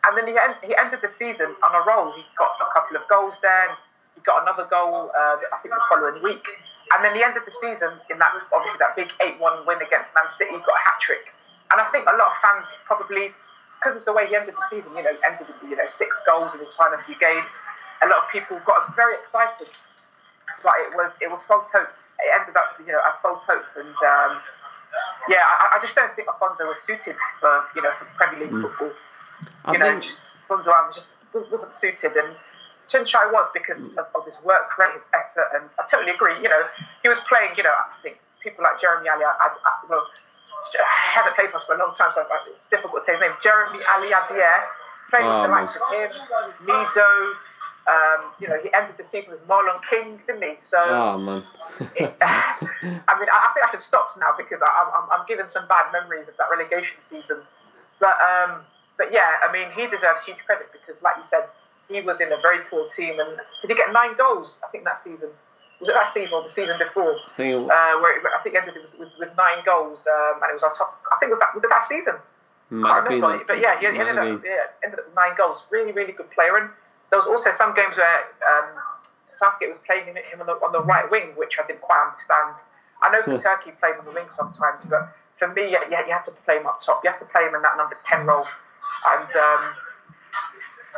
And then he, end, he ended the season on a roll. He got a couple of goals there. He got another goal. Uh, I think the following week. And then the end of the season in that obviously that big 8-1 win against Man City. Got a hat trick, and I think a lot of fans probably because of the way he ended the season, you know, ended with you know six goals in his final few games. A lot of people got very excited, but it was it was false hope. It ended up you know as false hope, and um, yeah, I, I just don't think Afonso was suited for you know for Premier League football. I You know, think just, Afonso was just wasn't suited, and Tuncay was because of, of his work rate, his effort, and I totally agree. You know, he was playing. You know, I think people like Jeremy Ali, I, I, well, I haven't played for us for a long time, so it's difficult to say his name. Jeremy Ali Adier, playing Oh, with the likes of him, Mido. Um, you know, he ended the season with Marlon King, didn't he? So. oh man, *laughs* *laughs* I mean, I, I think I should stop now because I, I'm given some bad memories of that relegation season. But um, but yeah, I mean, he deserves huge credit because, like you said, he was in a very poor team, and did he get nine goals? I think that season was it that season or the season before, I think uh, where it, I think it ended with, with, with nine goals, um, and it was on top. I think it was that was it that season. might I been remember, but yeah, he ended up, yeah, ended up with nine goals. Really, really good player. And there was also some games where um, Southgate was playing him, on, the, on the right wing, which I didn't quite understand. I know *laughs* for Turkey played on the wing sometimes, but for me, yeah, yeah, you had to play him up top. You have to play him in that number ten role. And um,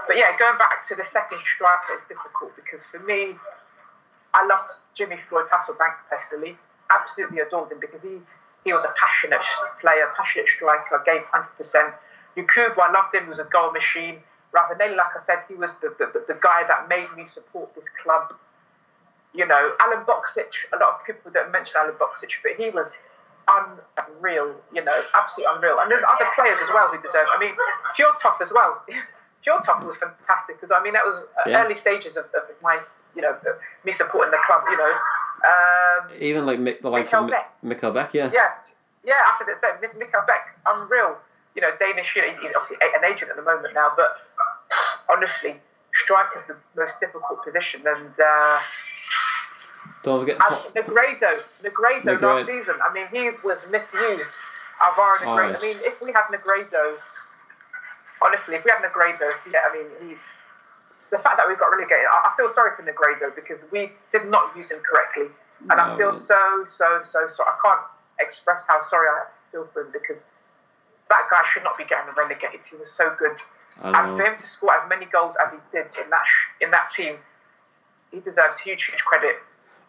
but yeah, going back to the second striker is difficult because for me, I loved Jimmy Floyd Hasselbaink personally. Absolutely adored him because he, he was a passionate player, passionate striker, gave 100%. Yakubu, I loved him, he was a goal machine. Ravanelli, like I said, he was the, the, the guy that made me support this club. You know, Alen Boksic, a lot of people don't mention Alen Boksic, but he was unreal, you know, absolutely unreal. And there's other players as well who deserve I mean, Fjørtoft as well. *laughs* Fjørtoft was fantastic because, I mean, that was uh, Yeah. early stages of, of my, you know, me supporting the club, you know. Um, Even like Mick, the likes of Mikkel Beck. Mick- Mikkel Beck, yeah. yeah, yeah, I said it same. This Mikkel Beck, unreal. You know, Danish. You know, he's obviously an agent at the moment now, but *sighs* honestly, striker's the most difficult position. And uh, Don't forget. and Negredo, Negredo Negredo. last season. I mean, he was misused. Alvaro Negredo. Alright. I mean, if we had Negredo, honestly, if we had Negredo, yeah, I mean, he. The fact that we've got relegated, I, I feel sorry for Negredo because we did not use him correctly, and I feel so, so, so sorry. I can't express how sorry I feel for him because that guy should not be getting a relegated. He was so good, and for him to score as many goals as he did in that sh- in that team, he deserves huge, huge credit.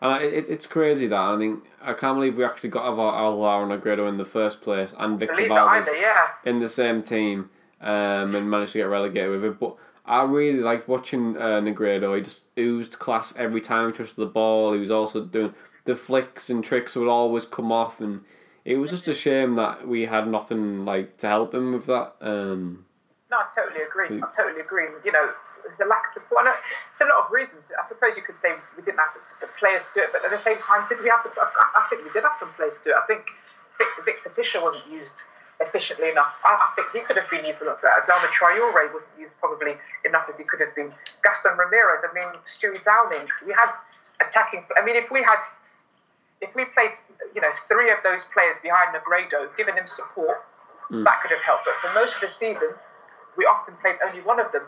And it, it, it's crazy that I think I can't believe we actually got Alvaro Alvaro Negredo in the first place and Victor Valdés yeah. in the same team um, and managed to get relegated with it. But I really liked watching uh, Negredo. He just oozed class every time he touched the ball. He was also doing the flicks and tricks would always come off, and it was just a shame that we had nothing like to help him with that. Um, No, I totally agree. I totally agree. You know, the lack of support. And it's a lot of reasons. I suppose you could say we didn't have the, players to do it, but at the same time, did we have the? I I think we did have some players to do it. I think Viktor Fischer wasn't used efficiently enough. I, I think he could have been used a lot better. Adama Traore wasn't used probably enough as he could have been. Gaston Ramirez, I mean, Stewie Downing. We had attacking. I mean, if we had, if we played, you know, three of those players behind Negredo, giving him support, mm. that could have helped. But for most of the season, we often played only one of them,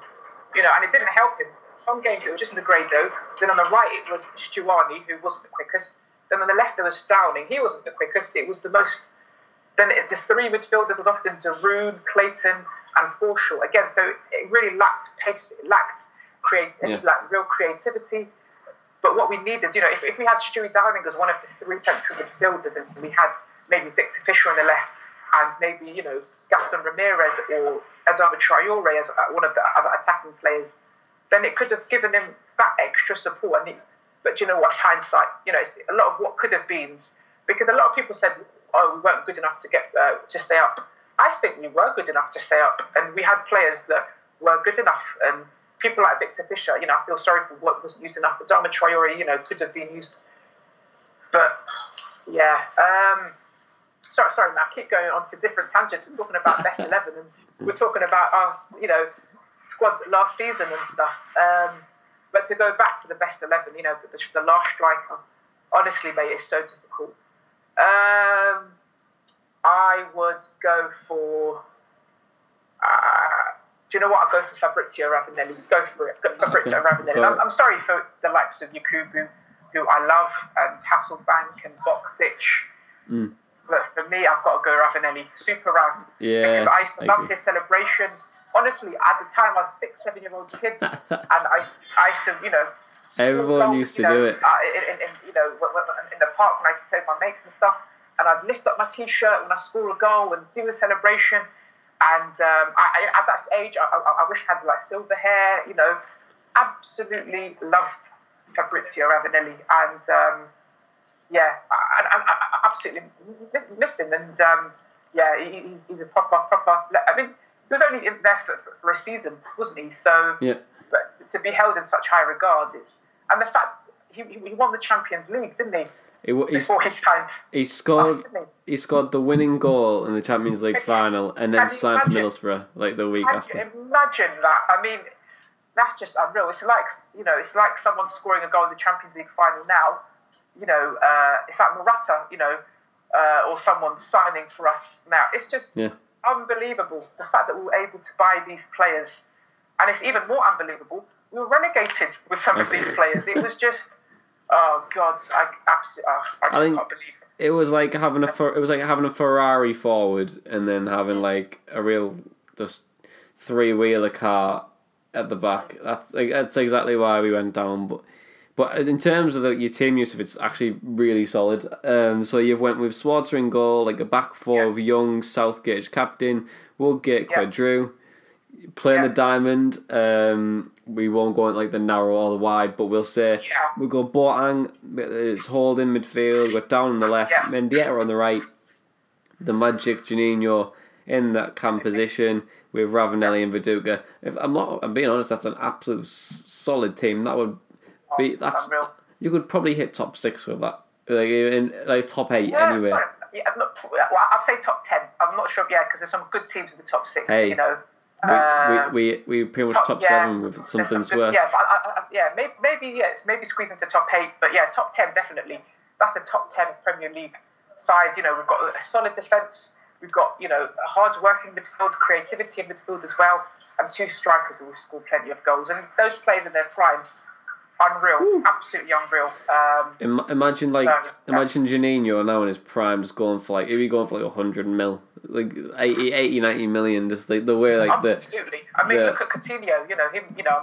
you know, and it didn't help him. Some games it was just Negredo. Then on the right it was Stuani, who wasn't the quickest. Then on the left there was Downing. He wasn't the quickest. It was the most. Then the three midfielders was often de Roon, Clayton, and Forshaw. Again, so it really lacked pace. It lacked create, yeah. like real creativity. But what we needed, you know, if, if we had Stewie Downing as one of the three central midfielders, and we had maybe Viktor Fischer on the left, and maybe you know Gaston Ramirez or Adama Traore as uh, one of the other attacking players, then it could have given him that extra support. And he, but you know what? Hindsight, you know, a lot of what could have been, because a lot of people said, "Oh, we weren't good enough to get uh, to stay up." I think we were good enough to stay up, and we had players that were good enough. And people like Viktor Fischer, you know, I feel sorry for what wasn't used enough. But Adama Traore, you know, could have been used. But yeah, um, sorry, sorry, Matt. Keep going on to different tangents. We're talking about best *laughs* eleven, and we're talking about our, you know, squad last season and stuff. Um, but to go back to the best 11, you know, the, the last striker, honestly, mate, it's so difficult. Um, I would go for. Uh, do you know what? I'll go for Fabrizio Ravanelli. Go for it. Go for Fabrizio okay. Ravanelli. I'm, I'm, sorry for the likes of Yakubu, who I love, and Hasselbaink and Boksic. Mm. But for me, I've got to go Ravanelli. Super Rav. Yeah. Because I, I love his celebration honestly, at the time, I was six, seven year old kid, *laughs* and I, I used to, you know, everyone used to know, do it. Uh, in, in, you know, in the park when I played my mates and stuff, and I'd lift up my t-shirt when I score a goal and do a celebration. And um, I, I, at that age, I, I, I wish I had like silver hair. You know, absolutely loved Fabrizio Ravanelli, and um, yeah, I, I, absolutely miss him. And um, yeah, he's, he's a proper, proper. I mean he was only in there for, for, a season, wasn't he? So, yeah. To be held in such high regard is, and the fact he, he won the Champions League, didn't he? It, Before his time. He scored. he? he? scored the winning goal in the Champions League final, and then signed for Middlesbrough like the week after. imagine that? I mean, that's just unreal. It's like you know, it's like someone scoring a goal in the Champions League final now. You know, uh, it's like Morata. You know, uh, or someone signing for us now. It's just yeah unbelievable the fact that we were able to buy these players. And it's even more unbelievable, were relegated with some of these players. It was just, oh God, I absolutely, oh, I just I can't believe it. It was like having a it was like having a Ferrari forward and then having like a real just three wheeler car at the back. That's that's exactly why we went down. But but in terms of the, your team use, it's actually really solid. Um, so you've went with Schwarzer in goal, like a back four yeah. of Young, Southgate captain, Woodgate, yeah. Queudrue. Playing yeah. the diamond, um, we won't go like the narrow or the wide, but we'll say yeah. we'll go Boateng, it's holding midfield, we're down on the left, yeah. Mendieta on the right, the Magic Juninho in that cam mm-hmm. position with Ravanelli and Viduka. If I'm not, I'm being honest, that's an absolute solid team. That would oh, be, that's. You could probably hit top six with that, like in like top eight yeah, anyway. Yeah, I'm not, well, I'd say top ten. I'm not sure, yeah, because there's some good teams in the top six. Hey, you know. We, uh, we, we, we pretty much top, top yeah, seven with something's worse. Yeah, but I, I, yeah, maybe, maybe yes, maybe squeeze into top eight, but yeah, top ten definitely. That's a top ten Premier League side. You know, we've got a solid defence. We've got you know hard working midfield, creativity in midfield as well, and two strikers who will score plenty of goals. And those players in their prime unreal, Ooh. absolutely unreal. Um, imagine like so, imagine Juninho now in his prime, just going for like he'd be going for like hundred mil, like 80, 80, 90 million, just like the way like absolutely. the. I mean, the, look at Coutinho. You know him. You know,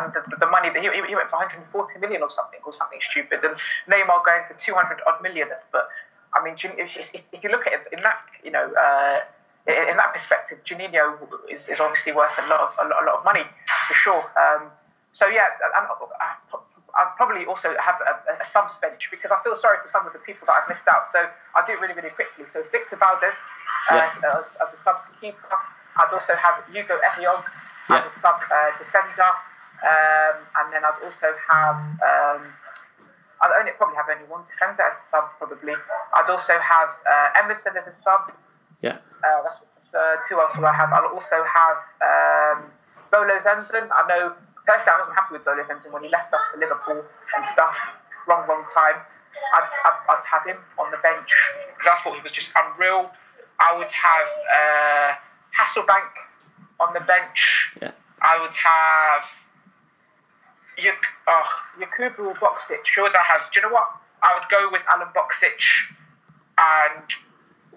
and the, the money that he, he went for 140 million or something, or something stupid, and Neymar going for 200 odd million. But I mean, if, if, if you look at it in that, you know. Uh, in that perspective, Juninho is, is obviously worth a lot of a lot, a lot of money for sure. Um, so yeah, i will probably also have a, a, subs bench because I feel sorry for some of the people that I've missed out. So I'll do it really, really quickly. So Victor Valdés uh, as, as a sub keeper. I'd also have Ugo Ehiogu yeah. as a sub uh, defender. Um, and then I'd also have, um, I'd only probably have only one defender as a sub, probably. I'd also have uh, Emerson as a sub. Yeah. Uh, that's uh, two else will I have. I'll also have um, Bolo Zenden. I know personally I wasn't happy with Bolo Zenden when he left us for Liverpool and stuff. Wrong, wrong time. I'd, I'd, I'd have him on the bench because I thought he was just unreal. I would have uh, Hasselbaink on the bench. Yeah. I would have Yak- oh, Yakubu Boksic. Who would I have? Do you know what? I would go with Alen Boksic and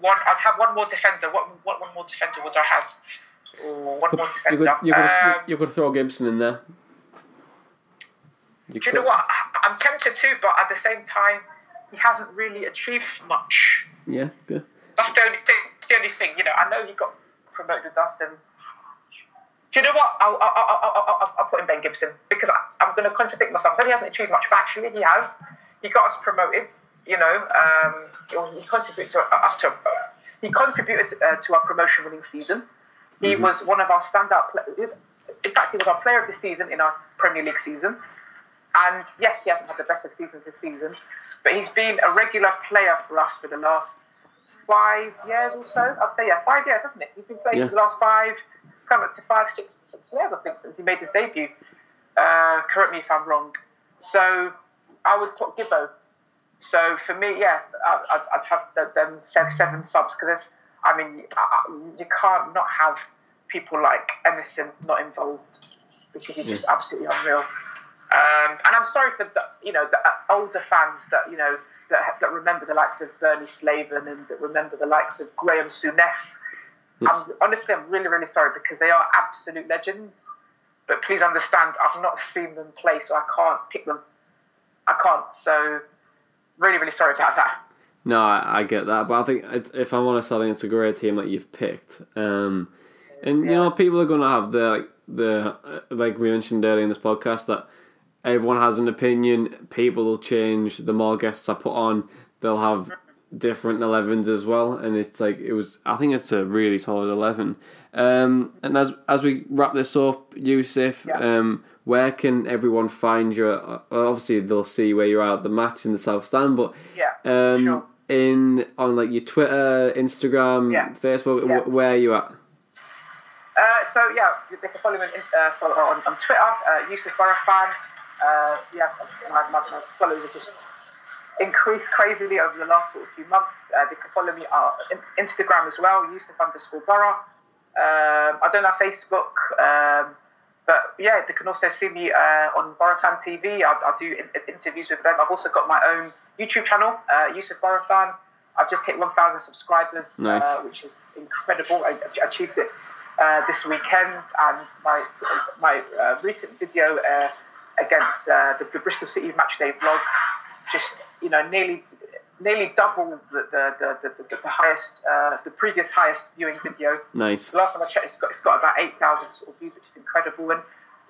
one. I'd have one more defender. What, what one more defender would I have? Oh, one more You defender. could, you, could, Um, you could throw Gibson in there. You do you know what? I'm tempted to, but at the same time, he hasn't really achieved much. Yeah, good. That's the only thing. The only thing, you know. I know he got promoted with us, and do you know what? I'll, I'll, I'll, I'll, put in Ben Gibson because I, I'm going to contradict myself. I said he hasn't achieved much, but actually he has. He got us promoted. You know, um, he contributed to us to. He contributed uh, to our promotion-winning season. He was one of our standout players. In fact, he was our player of the season in our Premier League season. And yes, he hasn't had the best of seasons this season, but he's been a regular player for us for the last five years or so. I'd say yeah, five years, hasn't it? He's been playing Yeah. for the last five, come up to five, six, six years, I think, since he made his debut. Uh, correct me if I'm wrong. So I would put Gibbo. So for me, yeah, I'd, I'd, have the, them seven, seven subs because I mean, you can't not have people like Emerson not involved because he's just absolutely unreal. Um, and I'm sorry for the, you know the uh, older fans that you know that, that remember the likes of Bernie Slaven and that remember the likes of Graham Souness. I'm, honestly, I'm really, really sorry because they are absolute legends. But please understand, I've not seen them play, so I can't pick them. I can't. So, really, really sorry about that. No, I, I get that, but I think if I'm honest, I think it's a great team that you've picked. Um, and you know, people are going to have the like, the uh, like we mentioned earlier in this podcast that everyone has an opinion. People will change. The more guests I put on, they'll have different 11s as well. And it's like it was. I think it's a really solid eleven. Um, and as as we wrap this up, Yusuf, Yeah. um, where can everyone find you? Uh, Obviously, they'll see where you're at the match in the South Stand, but Yeah, um, sure. in on like your Twitter, Instagram, Yeah. Facebook, Yeah. wh- where are you at? Uh, so yeah, they can follow me on, uh, follow on, on Twitter, uh, Yusuf Barafan. Uh, yeah, my, my, my followers have just increased crazily over the last sort of few months. Uh, they can follow me on Instagram as well, Yusuf underscore Boro. Um, I don't have Facebook, um, but yeah, they can also see me uh, on Borafan TV. I, I do in- interviews with them. I've also got my own YouTube channel, uh, Yusuf Borafan. I've just hit 1,000 subscribers, Nice. uh, which is incredible. I, I achieved it uh, this weekend, and my my uh, recent video uh, against uh, the, the Bristol City match day vlog just you know nearly nearly double the the, the, the, the, highest uh, the previous highest viewing video. Nice. The last time I checked, it's got, it's got about 8,000 sort of views, which is incredible. And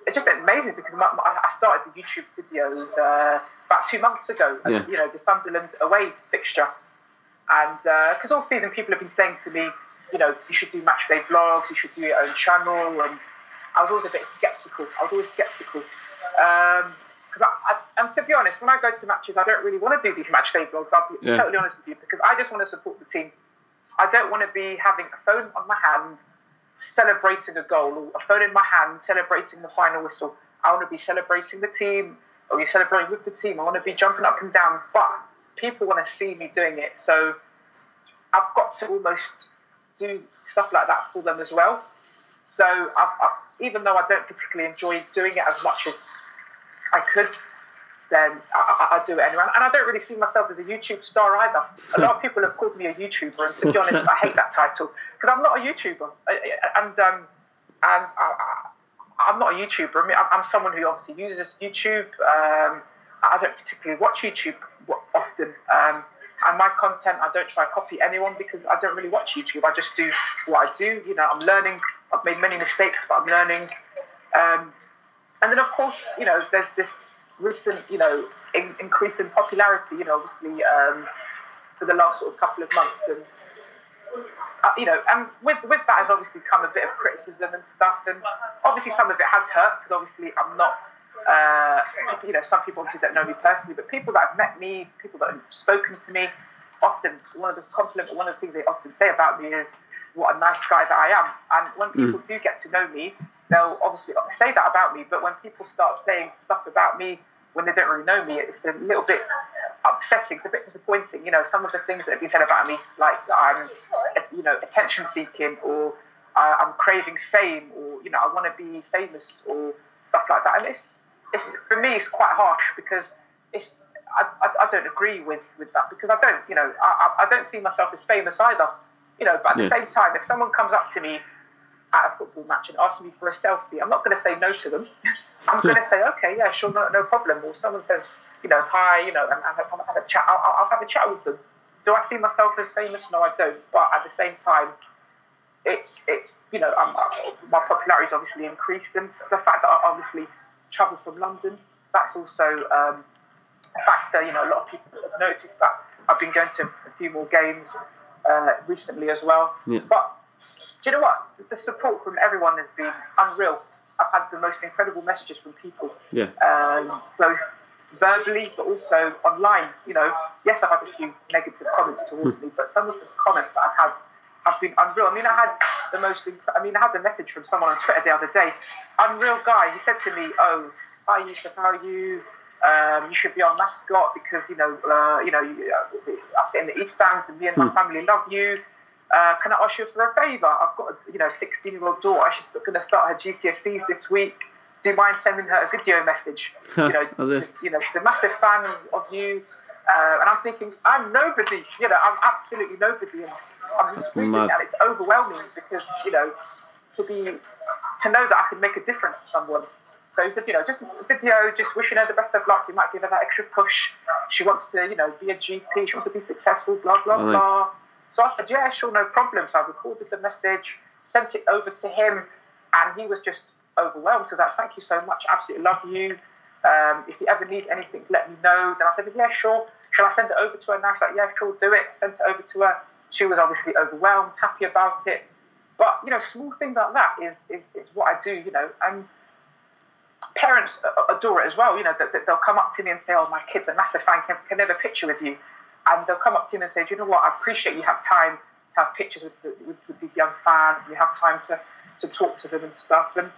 it's just amazing because my, my, I started the YouTube videos uh, about two months ago, Yeah. you know, the Sunderland away fixture. And because all season people have been saying to me, you know, you should do match day vlogs, you should do your own channel. And I was always a bit skeptical. I was always skeptical. Um, I, I, and to be honest, when I go to matches, I don't really want to do these match day vlogs. I'll be Yeah. totally honest with you because I just want to support the team. I don't want to be having a phone on my hand celebrating a goal or a phone in my hand celebrating the final whistle. I want to be celebrating the team or you're celebrating with the team. I want to be jumping up and down, but people want to see me doing it. So I've got to almost do stuff like that for them as well. So I've, i even though I don't particularly enjoy doing it as much as I could, then I, I, I do it anyway. And I don't really see myself as a YouTube star either. A lot of people have called me a YouTuber, and to be honest, I hate that title because I'm not a YouTuber. I- I- And um, and I, I, I'm not a YouTuber. I mean, I'm, someone who obviously uses YouTube. Um, I don't particularly watch YouTube often. Um, and my content, I don't try to copy anyone because I don't really watch YouTube. I just do what I do. You know, I'm learning. I've made many mistakes, but I'm learning. Um, and then, of course, you know, there's this recent, you know, in, increase in popularity. You know, obviously, um, for the last sort of couple of months, and uh, you know, and with with that has obviously come a bit of criticism and stuff, and obviously some of it has hurt because obviously I'm not. Uh, you know, some people obviously don't know me personally, but people that have met me, people that have spoken to me, often one of the compliment, one of the things they often say about me is, what a nice guy that I am. And when people mm. do get to know me, they'll obviously say that about me. But when people start saying stuff about me when they don't really know me, it's a little bit upsetting. It's a bit disappointing. You know, some of the things that have been said about me, like I'm, you know, attention seeking or uh, I'm craving fame or you know I want to be famous or stuff like that. And it's it's for me it's quite harsh because it's I, I, I don't agree with, with that because I don't you know I, I don't see myself as famous either. You know, but at yeah. the same time, if someone comes up to me at a football match and asks me for a selfie, I'm not going to say no to them. *laughs* I'm going to say, okay, yeah, sure, no, no problem. Or someone says, you know, hi, you know, and, and have, have a chat. I'll, I'll have a chat with them. Do I see myself as famous? No, I don't. But at the same time, it's it's you know I'm, my popularity has obviously increased, and the fact that I obviously travel from London, that's also um, a factor. You know, a lot of people have noticed that I've been going to a few more games uh, recently as well. Yeah. But do you know what? The support from everyone has been unreal. I've had the most incredible messages from people. Yeah. Um, both verbally but also online. You know, yes, I've had a few negative comments towards me, but some of the comments that I've had have been unreal. I mean, I had the most. I mean, I had the message from someone on Twitter the other day. Unreal guy. He said to me, "Oh, hi Yusuf, how are you? Um, you should be our mascot because you know, uh, you know, you, uh, I sit in the East Stand, and me and my hmm. family love you. Uh, can I ask you for a favour? I've got a you know 16 year old daughter. She's going to start her GCSEs this week. Do you mind sending her a video message? you know, you know, she's a massive fan of you. Uh, and I'm thinking, I'm nobody. You know, I'm absolutely nobody. And I'm just reading, and it's overwhelming because you know, to be to know that I can make a difference to someone so he said, you know, just video, just wishing her the best of luck. You might give her that extra push. She wants to, you know, be a GP. She wants to be successful. Blah blah oh, blah. So I said, yeah, sure, no problem. So I recorded the message, sent it over to him, and he was just overwhelmed with that. Thank you so much. Absolutely love you. Um, if you ever need anything, let me know. Then I said, yeah, sure. Shall I send it over to her now? She's like, yeah, sure, do it. Sent it over to her. She was obviously overwhelmed, happy about it. But you know, small things like that is is, is what I do. You know, and parents adore it as well. You know, that, they'll come up to me and say, "Oh, my kid's a massive fan. Can, can they have a picture with you?" And they'll come up to me and say, "Do you know what? I appreciate you have time to have pictures with, with, with these young fans, you have time to, to talk to them and stuff." And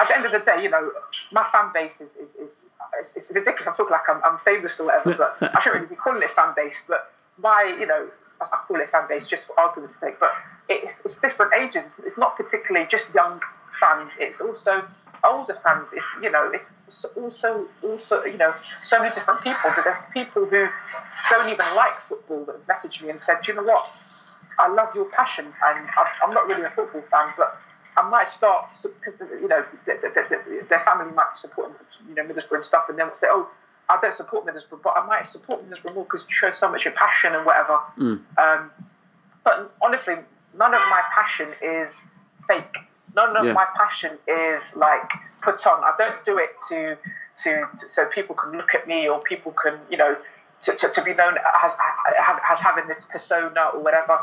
at the end of the day, you know, my fan base is is, is ridiculous. I'm talking like I'm, I'm famous or whatever, but I shouldn't really be calling it fan base. But my, you know, I call it fan base just for argument's sake. But it's, it's different ages. It's not particularly just young fans. It's also older fans, it's you know, it's also also you know so many different people. But there's people who don't even like football that have messaged me and said, Do you know what? I love your passion, and I'm not really a football fan, but I might start because you know their family might be supporting you know Middlesbrough and stuff, and then say, oh. I don't support Middlesbrough, but I might support Middlesbrough more because you show so much your passion and whatever. Mm. Um, but honestly, none of my passion is fake none of yeah. my passion is like put on. I don't do it to, to, to so people can look at me or people can you know to, to, to be known as as having this persona or whatever.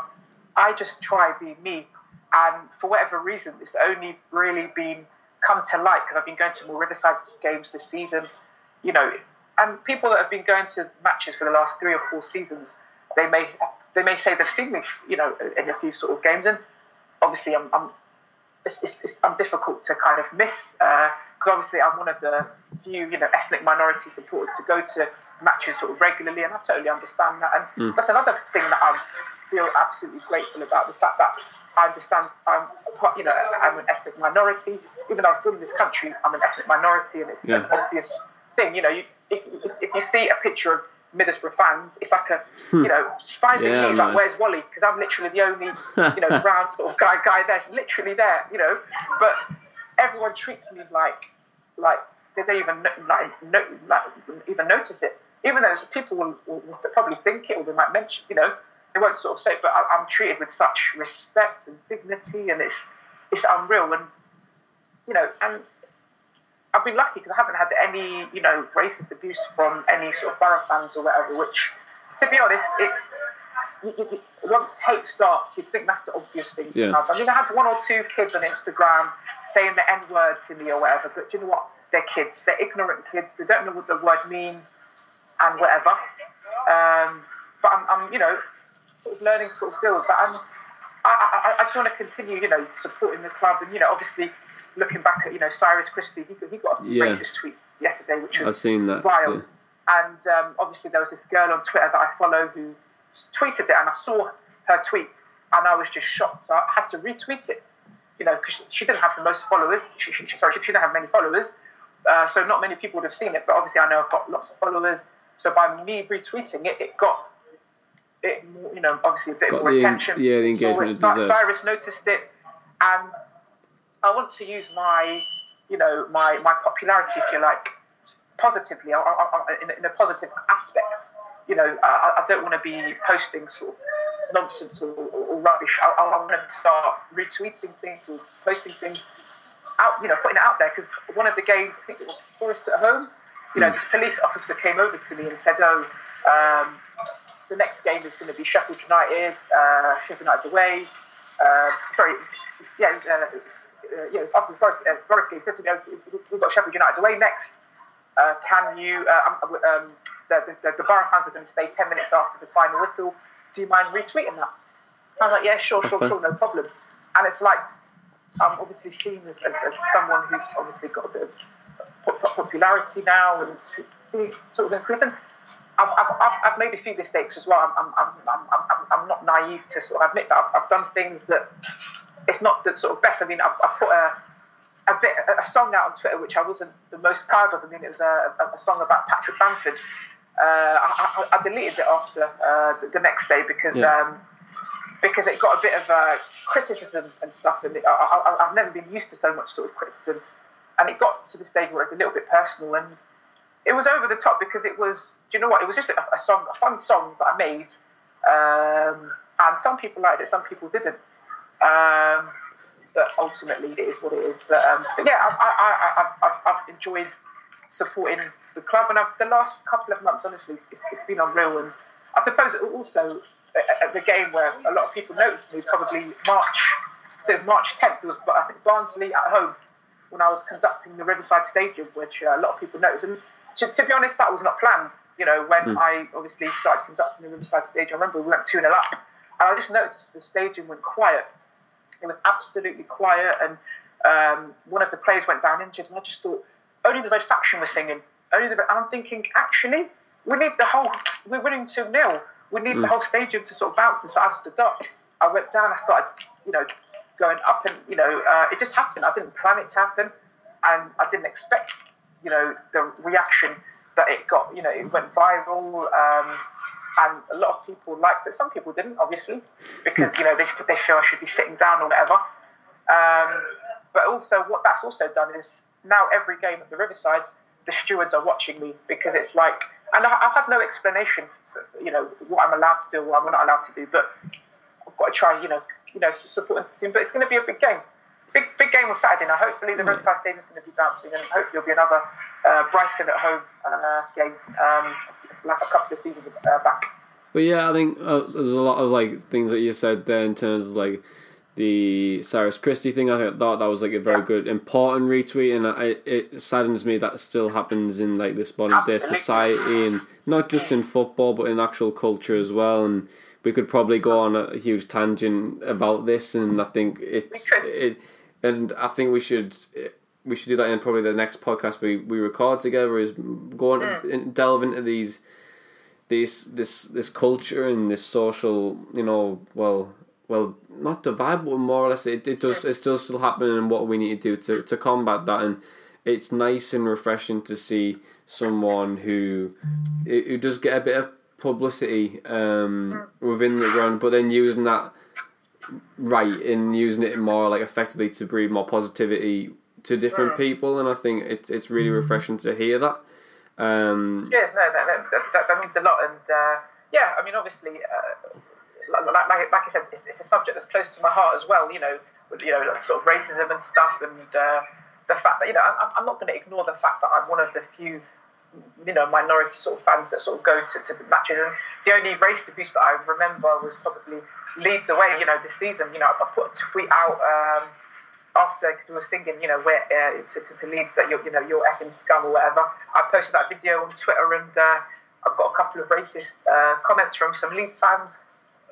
I just try being me, and for whatever reason, it's only really been come to light because I've been going to more Riverside games this season. You know, and people that have been going to matches for the last three or four seasons, they may they may say they've seen me, you know, in a few sort of games, and obviously I'm, I'm it's, it's, it's I'm difficult to kind of miss because uh, obviously I'm one of the few you know ethnic minority supporters to go to matches sort of regularly, and I totally understand that. And mm. that's another thing that I feel absolutely grateful about the fact that I understand I'm you know I'm an ethnic minority. Even though I was born in this country, I'm an ethnic minority, and it's yeah. an obvious thing. You know, you, if, if you see a picture of Middlesbrough fans, it's like a, hmm. you know, finding yeah, me like, where's Wally? Because I'm literally the only, you know, *laughs* brown sort of guy guy there, literally there, you know. But everyone treats me like, like did they even like, no, like even notice it? Even though people will, will, probably think it or they might mention, you know, they won't sort of say. It, but I, I'm treated with such respect and dignity, and it's it's unreal. And you know, and I've been lucky because I haven't had any, you know, racist abuse from any sort of Boro fans or whatever. Which, to be honest, it's you, you, once hate starts, you'd think that's the obvious thing yeah. to have. I mean, I had one or two kids on Instagram saying the N word to me or whatever, but you know what? They're kids. They're ignorant kids. They don't know what the word means and whatever. Um, but I'm, I'm, you know, sort of learning to sort of deal But. And I, I, I just want to continue, you know, supporting the club, and you know, obviously looking back at you know Cyrus Christie, he, he got a Yeah. racist tweet yesterday, which was I've seen that. vile. yeah. And um, obviously, there was this girl on Twitter that I follow who tweeted it, and I saw her tweet, and I was just shocked. So I had to retweet it, you know, because she didn't have the most followers. She, she, she- sorry, she didn't have many followers, uh, so not many people would have seen it. But obviously, I know I've got lots of followers. So by me retweeting it, it got it, you know, obviously a bit Got more the attention. yeah, the So engagement it Cyrus noticed it, and I want to use my, you know, my my popularity, if you like, positively, I, I, in, a, in a positive aspect. You know, I, I don't want to be posting sort of nonsense or, or, or rubbish. I, I want to start retweeting things or posting things out, you know, putting it out there. Because one of the games, I think it was Forest at home, you know, Mm. this police officer came over to me and said, oh, um, the next game is going to be Sheffield United, uh, Sheffield United away. Uh, sorry, yeah, uh, uh, the Forest, uh, game. "Oh, we've got Sheffield United away next. Uh, can you, uh, um, um, the, the, the Boro fans are going to stay 10 minutes after the final whistle. Do you mind retweeting that? I was like, yeah, sure, sure, sure, no problem. And it's like, I'm obviously seen as, as, as someone who's obviously got a bit of po- po- popularity now and sort of increasing. I've, I've, I've, made a few mistakes as well. I'm, I'm, I'm, I'm, I'm, I'm not naive to sort of admit that I've, I've done things that it's not the sort of best. I mean, I've, I've put a, a bit a song out on Twitter which I wasn't the most proud of. I mean, it was a, a, a song about Patrick Bamford. Uh, I, I, I deleted it after uh, the, next day because Yeah. um, because it got a bit of uh, criticism and stuff, and it, I, I, I've never been used to so much sort of criticism, and it got to the stage where it was a little bit personal, and it was over the top because it was. Do you know what? It was just a, a song, a fun song that I made, um, and some people liked it, some people didn't. Um, but ultimately, it is what it is. But, um, but yeah, I, I, I, I've, I've, I've enjoyed supporting the club, and I've, the last couple of months, honestly, it's, it's been unreal. And I suppose also at- the game where a lot of people noticed me, probably March. It March 10th. It was, I think, Barnsley at home when I was conducting the Riverside Stadium, which uh, a lot of people noticed. And to, to be honest, that was not planned. You know, when I obviously started conducting the Riverside Stadium, I remember we went 2 0 up, and I just noticed the stadium went quiet. It was absolutely quiet, and um, one of the players went down injured, and I just thought only the Red Faction was singing. Only the, Red- and I'm thinking, actually, we need the whole. We're winning two 0 We need the whole stadium to sort of bounce. And so I stood up. I went down. I started, you know, going up, and you know, uh, it just happened. I didn't plan it to happen, and I didn't expect, you know, the reaction that it got. You know, it went viral. Um, and a lot of people liked it. Some people didn't, obviously, because you know they, they feel I should be sitting down or whatever. Um, but also, what that's also done is now every game at the Riverside, the stewards are watching me because it's like, and I, I've had no explanation, for, you know, what I'm allowed to do, what I'm not allowed to do. But I've got to try, you know, you know, support the team. But it's going to be a big game. Big, big game on Saturday now. Hopefully, the Riverside Stadium is going to be bouncing, and hopefully, there'll be another uh, Brighton at home uh, game, um, like a couple of seasons uh, back. But yeah, I think uh, there's a lot of like things that you said there in terms of like the Cyrus Christie thing. I thought that was like a very good, important retweet, and I, it saddens me that still happens in like this modern day society, and not just in football, but in actual culture as well. And we could probably go on a huge tangent about this, and I think it's it, and I think we should. We should do that in probably the next podcast we, we record together. Is go on hmm. and delve into these this this this culture and this social you know well well not divide but more or less it, it does hmm. it's still still happening and what we need to do to, to combat that. And it's nice and refreshing to see someone who who does get a bit of publicity um, hmm. within the ground but then using that right and using it more like effectively to breed more positivity to different people and I think it's it's really refreshing to hear that um, Yes, no, that, that, that, that means a lot. And uh, yeah, I mean, obviously, uh, like, like, like I said, it's, it's a subject that's close to my heart as well. You know, with, you know, sort of racism and stuff, and uh, the fact that you know, I'm, I'm not going to ignore the fact that I'm one of the few, you know, minority sort of fans that sort of go to, to the matches. And the only race abuse that I remember was probably Leeds away. You know, this season. You know, I put a tweet out. Um, after because we were singing, you know, where uh, to, to, to Leeds that you're, you know, you're effing scum or whatever. I posted that video on Twitter, and uh, I've got a couple of racist uh, comments from some Leeds fans.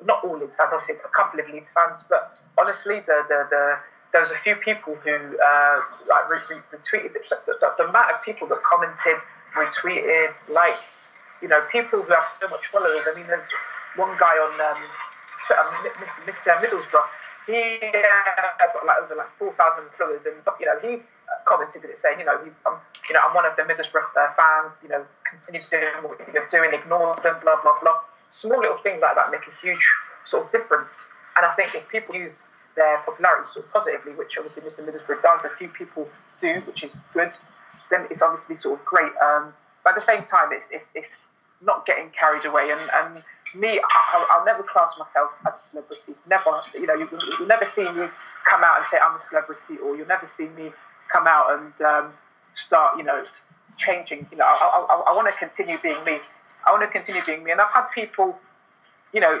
not all Leeds fans, obviously a couple of Leeds fans, but honestly, the the, the there was a few people who uh, like re- re- retweeted. The, the, amount of people that commented, retweeted, liked, you know, people who have so much followers. I mean, there's one guy on um, Mr. Middlesbrough. He uh, got like over like four thousand followers, and you know, he commented it saying, you know, I'm, you know, I'm one of the Middlesbrough fans. You know, continue doing what you're doing, ignore them, blah blah blah. Small little things like that make a huge sort of difference. And I think if people use their popularity sort of positively, which obviously Mr. Middlesbrough does, a few people do, which is good, then it's obviously sort of great. Um, but at the same time, it's, it's, it's not getting carried away. And, and me, I, will never class myself as a celebrity. Never, you know, you, will never see me come out and say I'm a celebrity, or you'll never see me come out and um, start, you know, changing. You know, I, I, I want to continue being me. I want to continue being me. And I've had people, you know,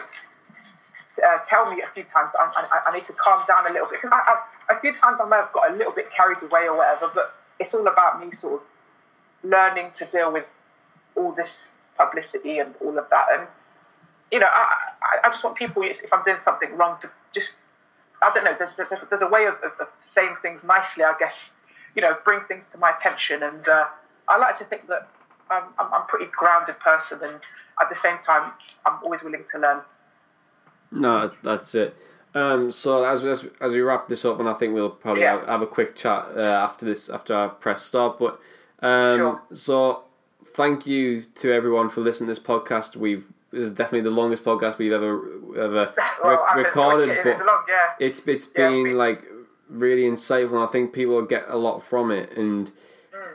uh, tell me a few times I, I, I, need to calm down a little bit because a few times I may have got a little bit carried away or whatever, but it's all about me sort of learning to deal with all this publicity and all of that. And you know, I, I just want people if, I'm doing something wrong to just I don't know. There's, there's, there's a way of, of, saying things nicely, I guess. You know, bring things to my attention, and uh, I like to think that I'm, I'm, I'm a pretty grounded person, and at the same time, I'm always willing to learn. No, that's it. Um, so as, as as we wrap this up, and I think we'll probably yeah. have, have, a quick chat uh, after this after our press stop. But um, sure. so thank you to everyone for listening to this podcast. We've this is definitely the longest podcast we've ever ever *laughs* re- recorded. It. But long, yeah. it's it's yeah, been, it's been like really insightful. and I think people get a lot from it, and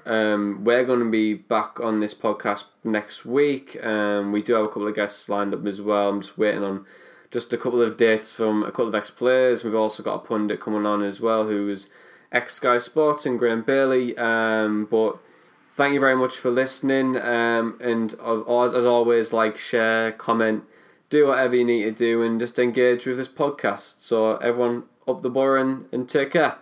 mm. um, we're going to be back on this podcast next week. Um, we do have a couple of guests lined up as well. I'm just waiting on just a couple of dates from a couple of ex players. We've also got a pundit coming on as well who's ex Sky Sports and Graham Bailey. Um, but thank you very much for listening. Um, and as, as always, like, share, comment, do whatever you need to do, and just engage with this podcast. So, everyone, up the Boro and, and take care.